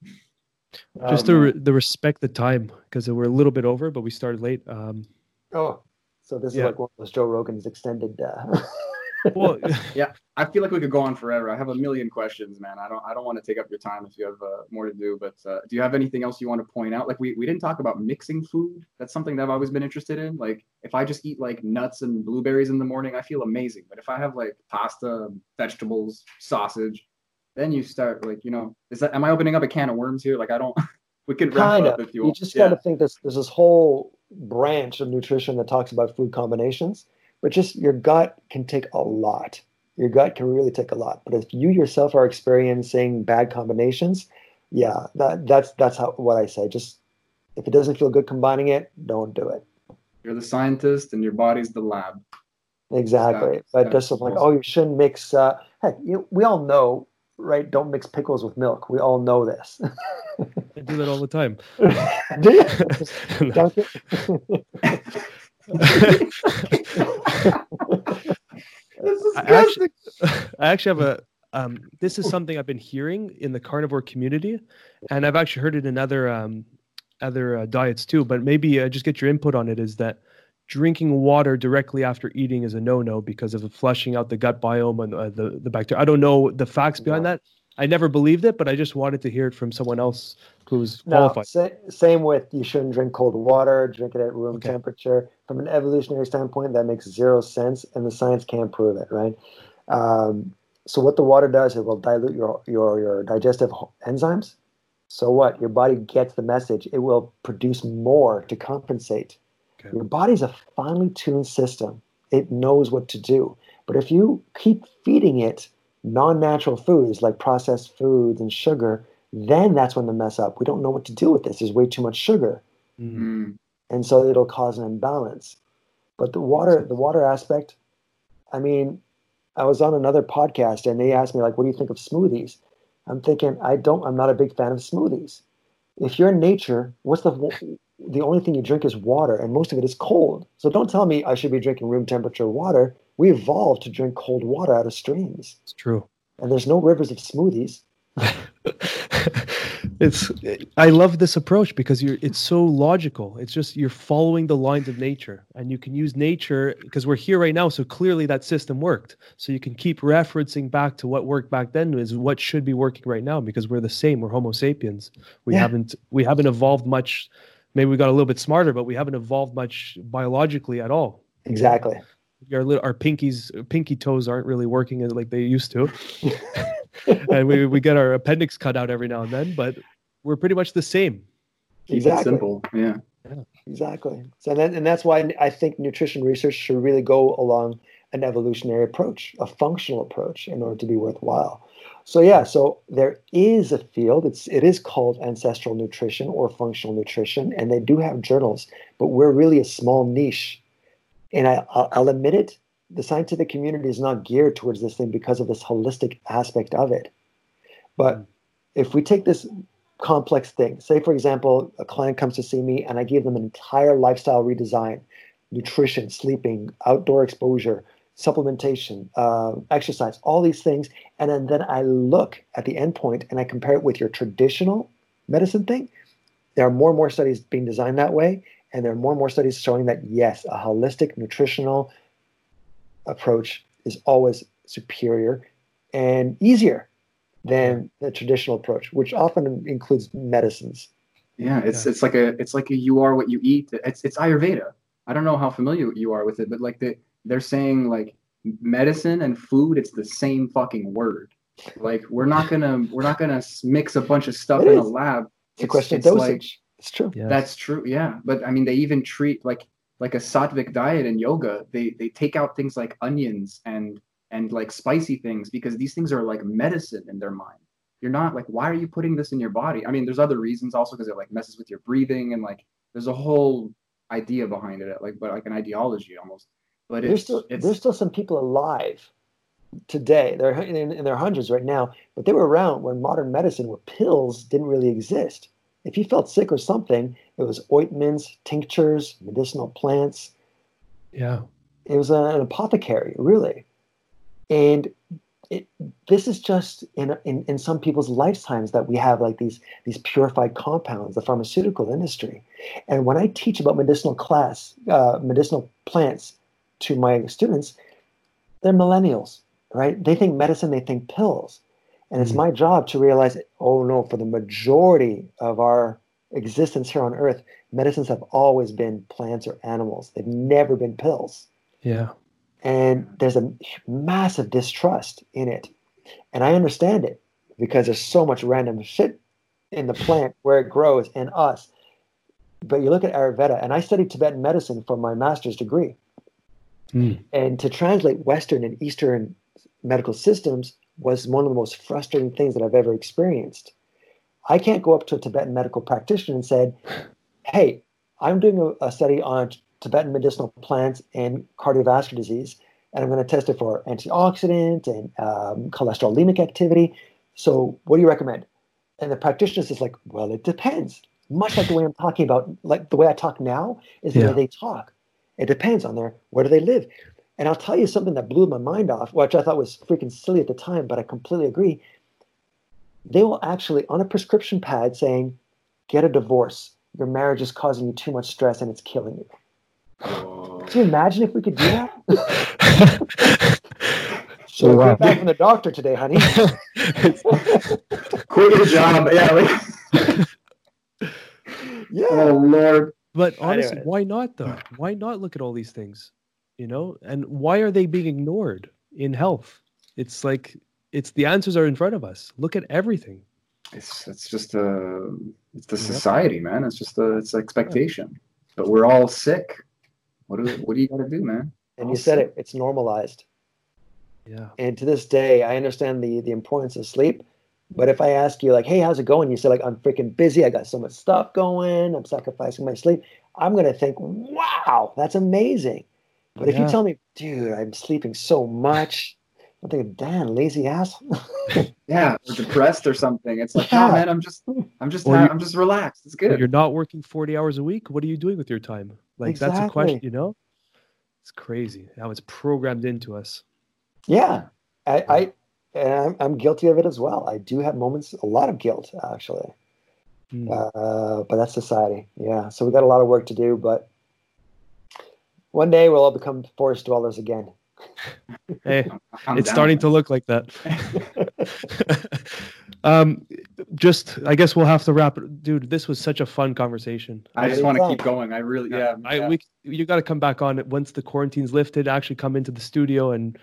Just Um, to re- the respect the time because we're a little bit over, but we started late. Um, Oh, so this Yeah. is like one of those Joe Rogan's extended. Uh, well, yeah, I feel like we could go on forever. I have a million questions, man. I don't I don't want to take up your time if you have uh, more to do. But uh, do you have anything else you want to point out? Like we, we didn't talk about mixing food. That's something that I've always been interested in. Like if I just eat like nuts and blueberries in the morning, I feel amazing. But if I have like pasta, vegetables, sausage, then you start like you know is that am I opening up a can of worms here? Like I don't. we could wrap kind up of. you You just yeah. got to think this. There's this whole branch of nutrition that talks about food combinations, but just your gut can take a lot. Your gut can really take a lot. But if you yourself are experiencing bad combinations, yeah, that that's that's how what I say. Just if it doesn't feel good combining it, don't do it. You're the scientist and your body's the lab. Exactly. Yeah, but yeah, just like, oh, you shouldn't mix. Uh, heck, you, we all know, right? Don't mix pickles with milk. We all know this. I do that all the time. do you? Just dunk it? This is I actually, I actually have a. Um, this is something I've been hearing in the carnivore community, and I've actually heard it in other um, other uh, diets too. But maybe uh, just get your input on it. Is that drinking water directly after eating is a no-no because of flushing out the gut biome and uh, the the bacteria. I don't know the facts behind No. that. I never believed it, but I just wanted to hear it from someone else who's No, qualified. sa- same with you shouldn't drink cold water, drink it at room Okay. temperature. From an evolutionary standpoint, that makes zero sense, and the science can't prove it, right? Um, so what the water does, it will dilute your your your digestive enzymes. So what? Your body gets the message. It will produce more to compensate. Okay. Your body's a finely tuned system. It knows what to do. But if you keep feeding it non-natural foods like processed foods and sugar, then that's when the mess up. We don't know what to do with this. There's way too much sugar, Mm. Mm. and so it'll cause an imbalance. But the water, the water aspect, I mean, I was on another podcast and they asked me like, "What do you think of smoothies?" I'm thinking, I don't. I'm not a big fan of smoothies. If you're in nature, what's the the only thing you drink is water, and most of it is cold. So don't tell me I should be drinking room temperature water. We evolved to drink cold water out of streams, It's true. and there's no rivers of smoothies. it's I love this approach because you're it's so logical. It's just you're following the lines of nature and you can use nature because we're here right now so clearly that system worked. So you can keep referencing back to what worked back then is what should be working right now because we're the same. We're homo sapiens. We Yeah. haven't we haven't evolved much maybe we got a little bit smarter but we haven't evolved much biologically at all. Exactly. Our little, our pinkies pinky toes aren't really working as- like they used to. and we we get our appendix cut out every now and then, but we're pretty much the same. Keep it Exactly. simple. Yeah. Exactly. So then, and that's why I think nutrition research should really go along an evolutionary approach, a functional approach, in order to be worthwhile. So yeah, so there is a field. It's it is called ancestral nutrition or functional nutrition, and they do have journals, but we're really a small niche. And I, I'll, I'll admit it, the scientific community is not geared towards this thing because of this holistic aspect of it. But if we take this complex thing. Say, for example, a client comes to see me and I give them an entire lifestyle redesign nutrition, sleeping, outdoor exposure, supplementation, uh, exercise, all these things. And then, then I look at the endpoint and I compare it with your traditional medicine thing. There are more and more studies being designed that way. And there are more and more studies showing that, yes, a holistic nutritional approach is always superior and easier than the traditional approach, which often includes medicines. Yeah, it's it's like a it's like a you are what you eat. It's it's Ayurveda. I don't know how familiar you are with it, but like the they're saying like medicine and food, it's the same fucking word. Like we're not gonna we're not gonna mix a bunch of stuff It in a lab. It's a question of like- dosage. It's true. Yeah. That's true. Yeah, but I mean, they even treat like like a sattvic diet in yoga. They they take out things like onions and and like spicy things because these things are like medicine in their mind. You're not like, why are you putting this in your body? I mean, there's other reasons also because it like messes with your breathing and like there's a whole idea behind it, like but like an ideology almost. But There's it's still it's there's still some people alive today. They're in, in their hundreds right now, but they were around when modern medicine, where pills didn't really exist. If you felt sick or something, it was ointments, tinctures, medicinal plants. yeah. It was an apothecary, really. And it, this is just in, in in some people's lifetimes that we have like these these purified compounds, the pharmaceutical industry. And when I teach about medicinal class, uh, medicinal plants to my students, they're millennials, right? They think medicine, they think pills. And it's Mhm. my job to realize, oh no, for the majority of our existence here on earth, medicines have always been plants or animals. They've never been pills Yeah. and there's a massive distrust in it and i understand it because there's so much random shit in the plant where it grows and us but you look at ayurveda and i studied tibetan medicine for my master's degree Mm. and to translate western and eastern medical systems was one of the most frustrating things that i've ever experienced. I can't go up to a tibetan medical practitioner and said hey i'm doing a, a study on tibetan medicinal plants and cardiovascular disease and i'm going to test it for antioxidant and um, cholesterolemic activity. So what do you recommend? And the practitioner is like well it depends. Much like the way i'm talking about like the way i talk now is the Yeah. way they talk. It depends on their where do they live and I'll tell you something that blew my mind off, which I thought was freaking silly at the time, but I completely agree. They will actually, on a prescription pad, saying, get a divorce. Your marriage is causing you too much stress and it's killing you. Oh, Can you imagine if we could do that? So wow. get back from the doctor today, honey. quit your job. Yeah. Like, yeah. oh Lord. But honestly, why not though? Why not look at all these things? You know, and why are they being ignored in health? It's like it's the answers are in front of us. Look at everything. It's it's just a it's the Yep. society, man. It's just a it's expectation. But we're all sick. What do what do you got to do, man? And you said it, it's normalized. Yeah. And to this day, I understand the the importance of sleep. But if I ask you, like, hey, how's it going? You say, like, I'm freaking busy. I got so much stuff going. I'm sacrificing my sleep. I'm going to think, wow, that's amazing. But if you tell me, dude, I'm sleeping so much, I'm thinking, Dan, lazy ass. Yeah, or depressed or something. It's like, Yeah. no, man, I'm just, I'm just, Or ha- you- I'm just relaxed. It's good. You're not working 40 hours a week. What are you doing with your time? Like that's a question, you know? It's crazy how it's programmed into us. yeah, I, I and I'm, I'm guilty of it as well. I do have moments, a lot of guilt actually. Hmm. Uh, but that's society. Yeah. So we got a lot of work to do, but one day we'll all become forest dwellers again. Hey, I'm it's down starting to look like that. um, just I guess we'll have to wrap it, dude. This was such a fun conversation. I just want to keep going. I really, yeah. I yeah. we you got to come back on it once the quarantine's lifted. Actually, come into the studio and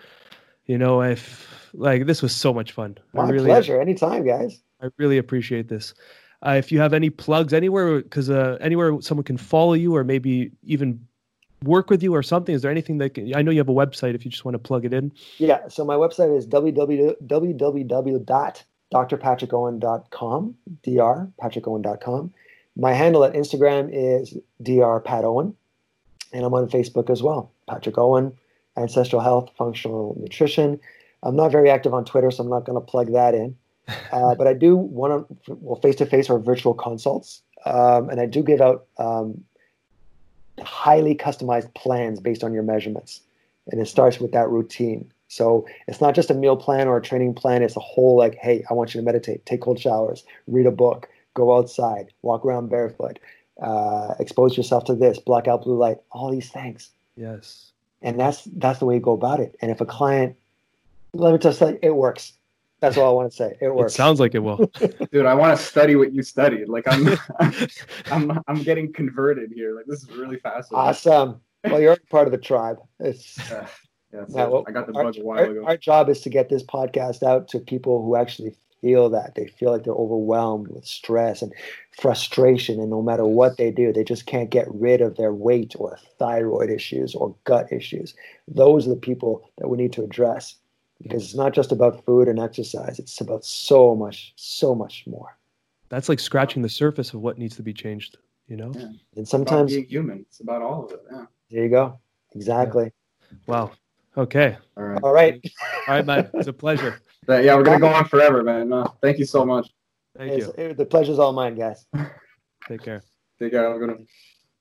you know if like this was so much fun. My I really pleasure. Anytime, guys. I really appreciate this. Uh, if you have any plugs anywhere, because uh, anywhere someone can follow you or maybe even work with you or something, is there anything that can, I know you have a website if you just want to plug it in? Yeah. So my website is www.drpatrickowen.com, dr patrickowen.com. My handle at Instagram is dr pat owen, and I'm on Facebook as well. Patrick Owen, Ancestral Health, Functional Nutrition. I'm not very active on Twitter, so I'm not going to plug that in. Uh, but I do one on well face to face or virtual consults, um, and I do give out um, highly customized plans based on your measurements, and it starts with that routine. So it's not just a meal plan or a training plan. It's a whole like, hey, I want you to meditate, take cold showers, read a book, go outside, walk around barefoot, uh, expose yourself to this, block out blue light, all these things. Yes. And that's that's the way you go about it. And if a client, let me just say, it works. That's all I want to say. It works. It works. sounds like it will. dude, I want to study what you studied. Like I'm, I'm, I'm getting converted here. Like this is really fascinating. awesome. Well, you're part of the tribe. It's Yeah, yeah, that's well, I got the our, bug a while our- ago. our job is to get this podcast out to people who actually feel that they feel like they're overwhelmed with stress and frustration and no matter what they do they just can't get rid of their weight or thyroid issues or gut issues those are the people that we need to address because it's not just about food and exercise it's about so much so much more That's like scratching the surface of what needs to be changed, you know? Yeah. and It's sometimes about being human. It's about all of it. Yeah. there you go exactly Wow. Okay. All right. all right All right, man. It's a pleasure. But yeah, we're gonna go on forever, man. No, thank you so much. Thank It's- you. it- the pleasure's all mine guys Take care. Take care. Have a good one.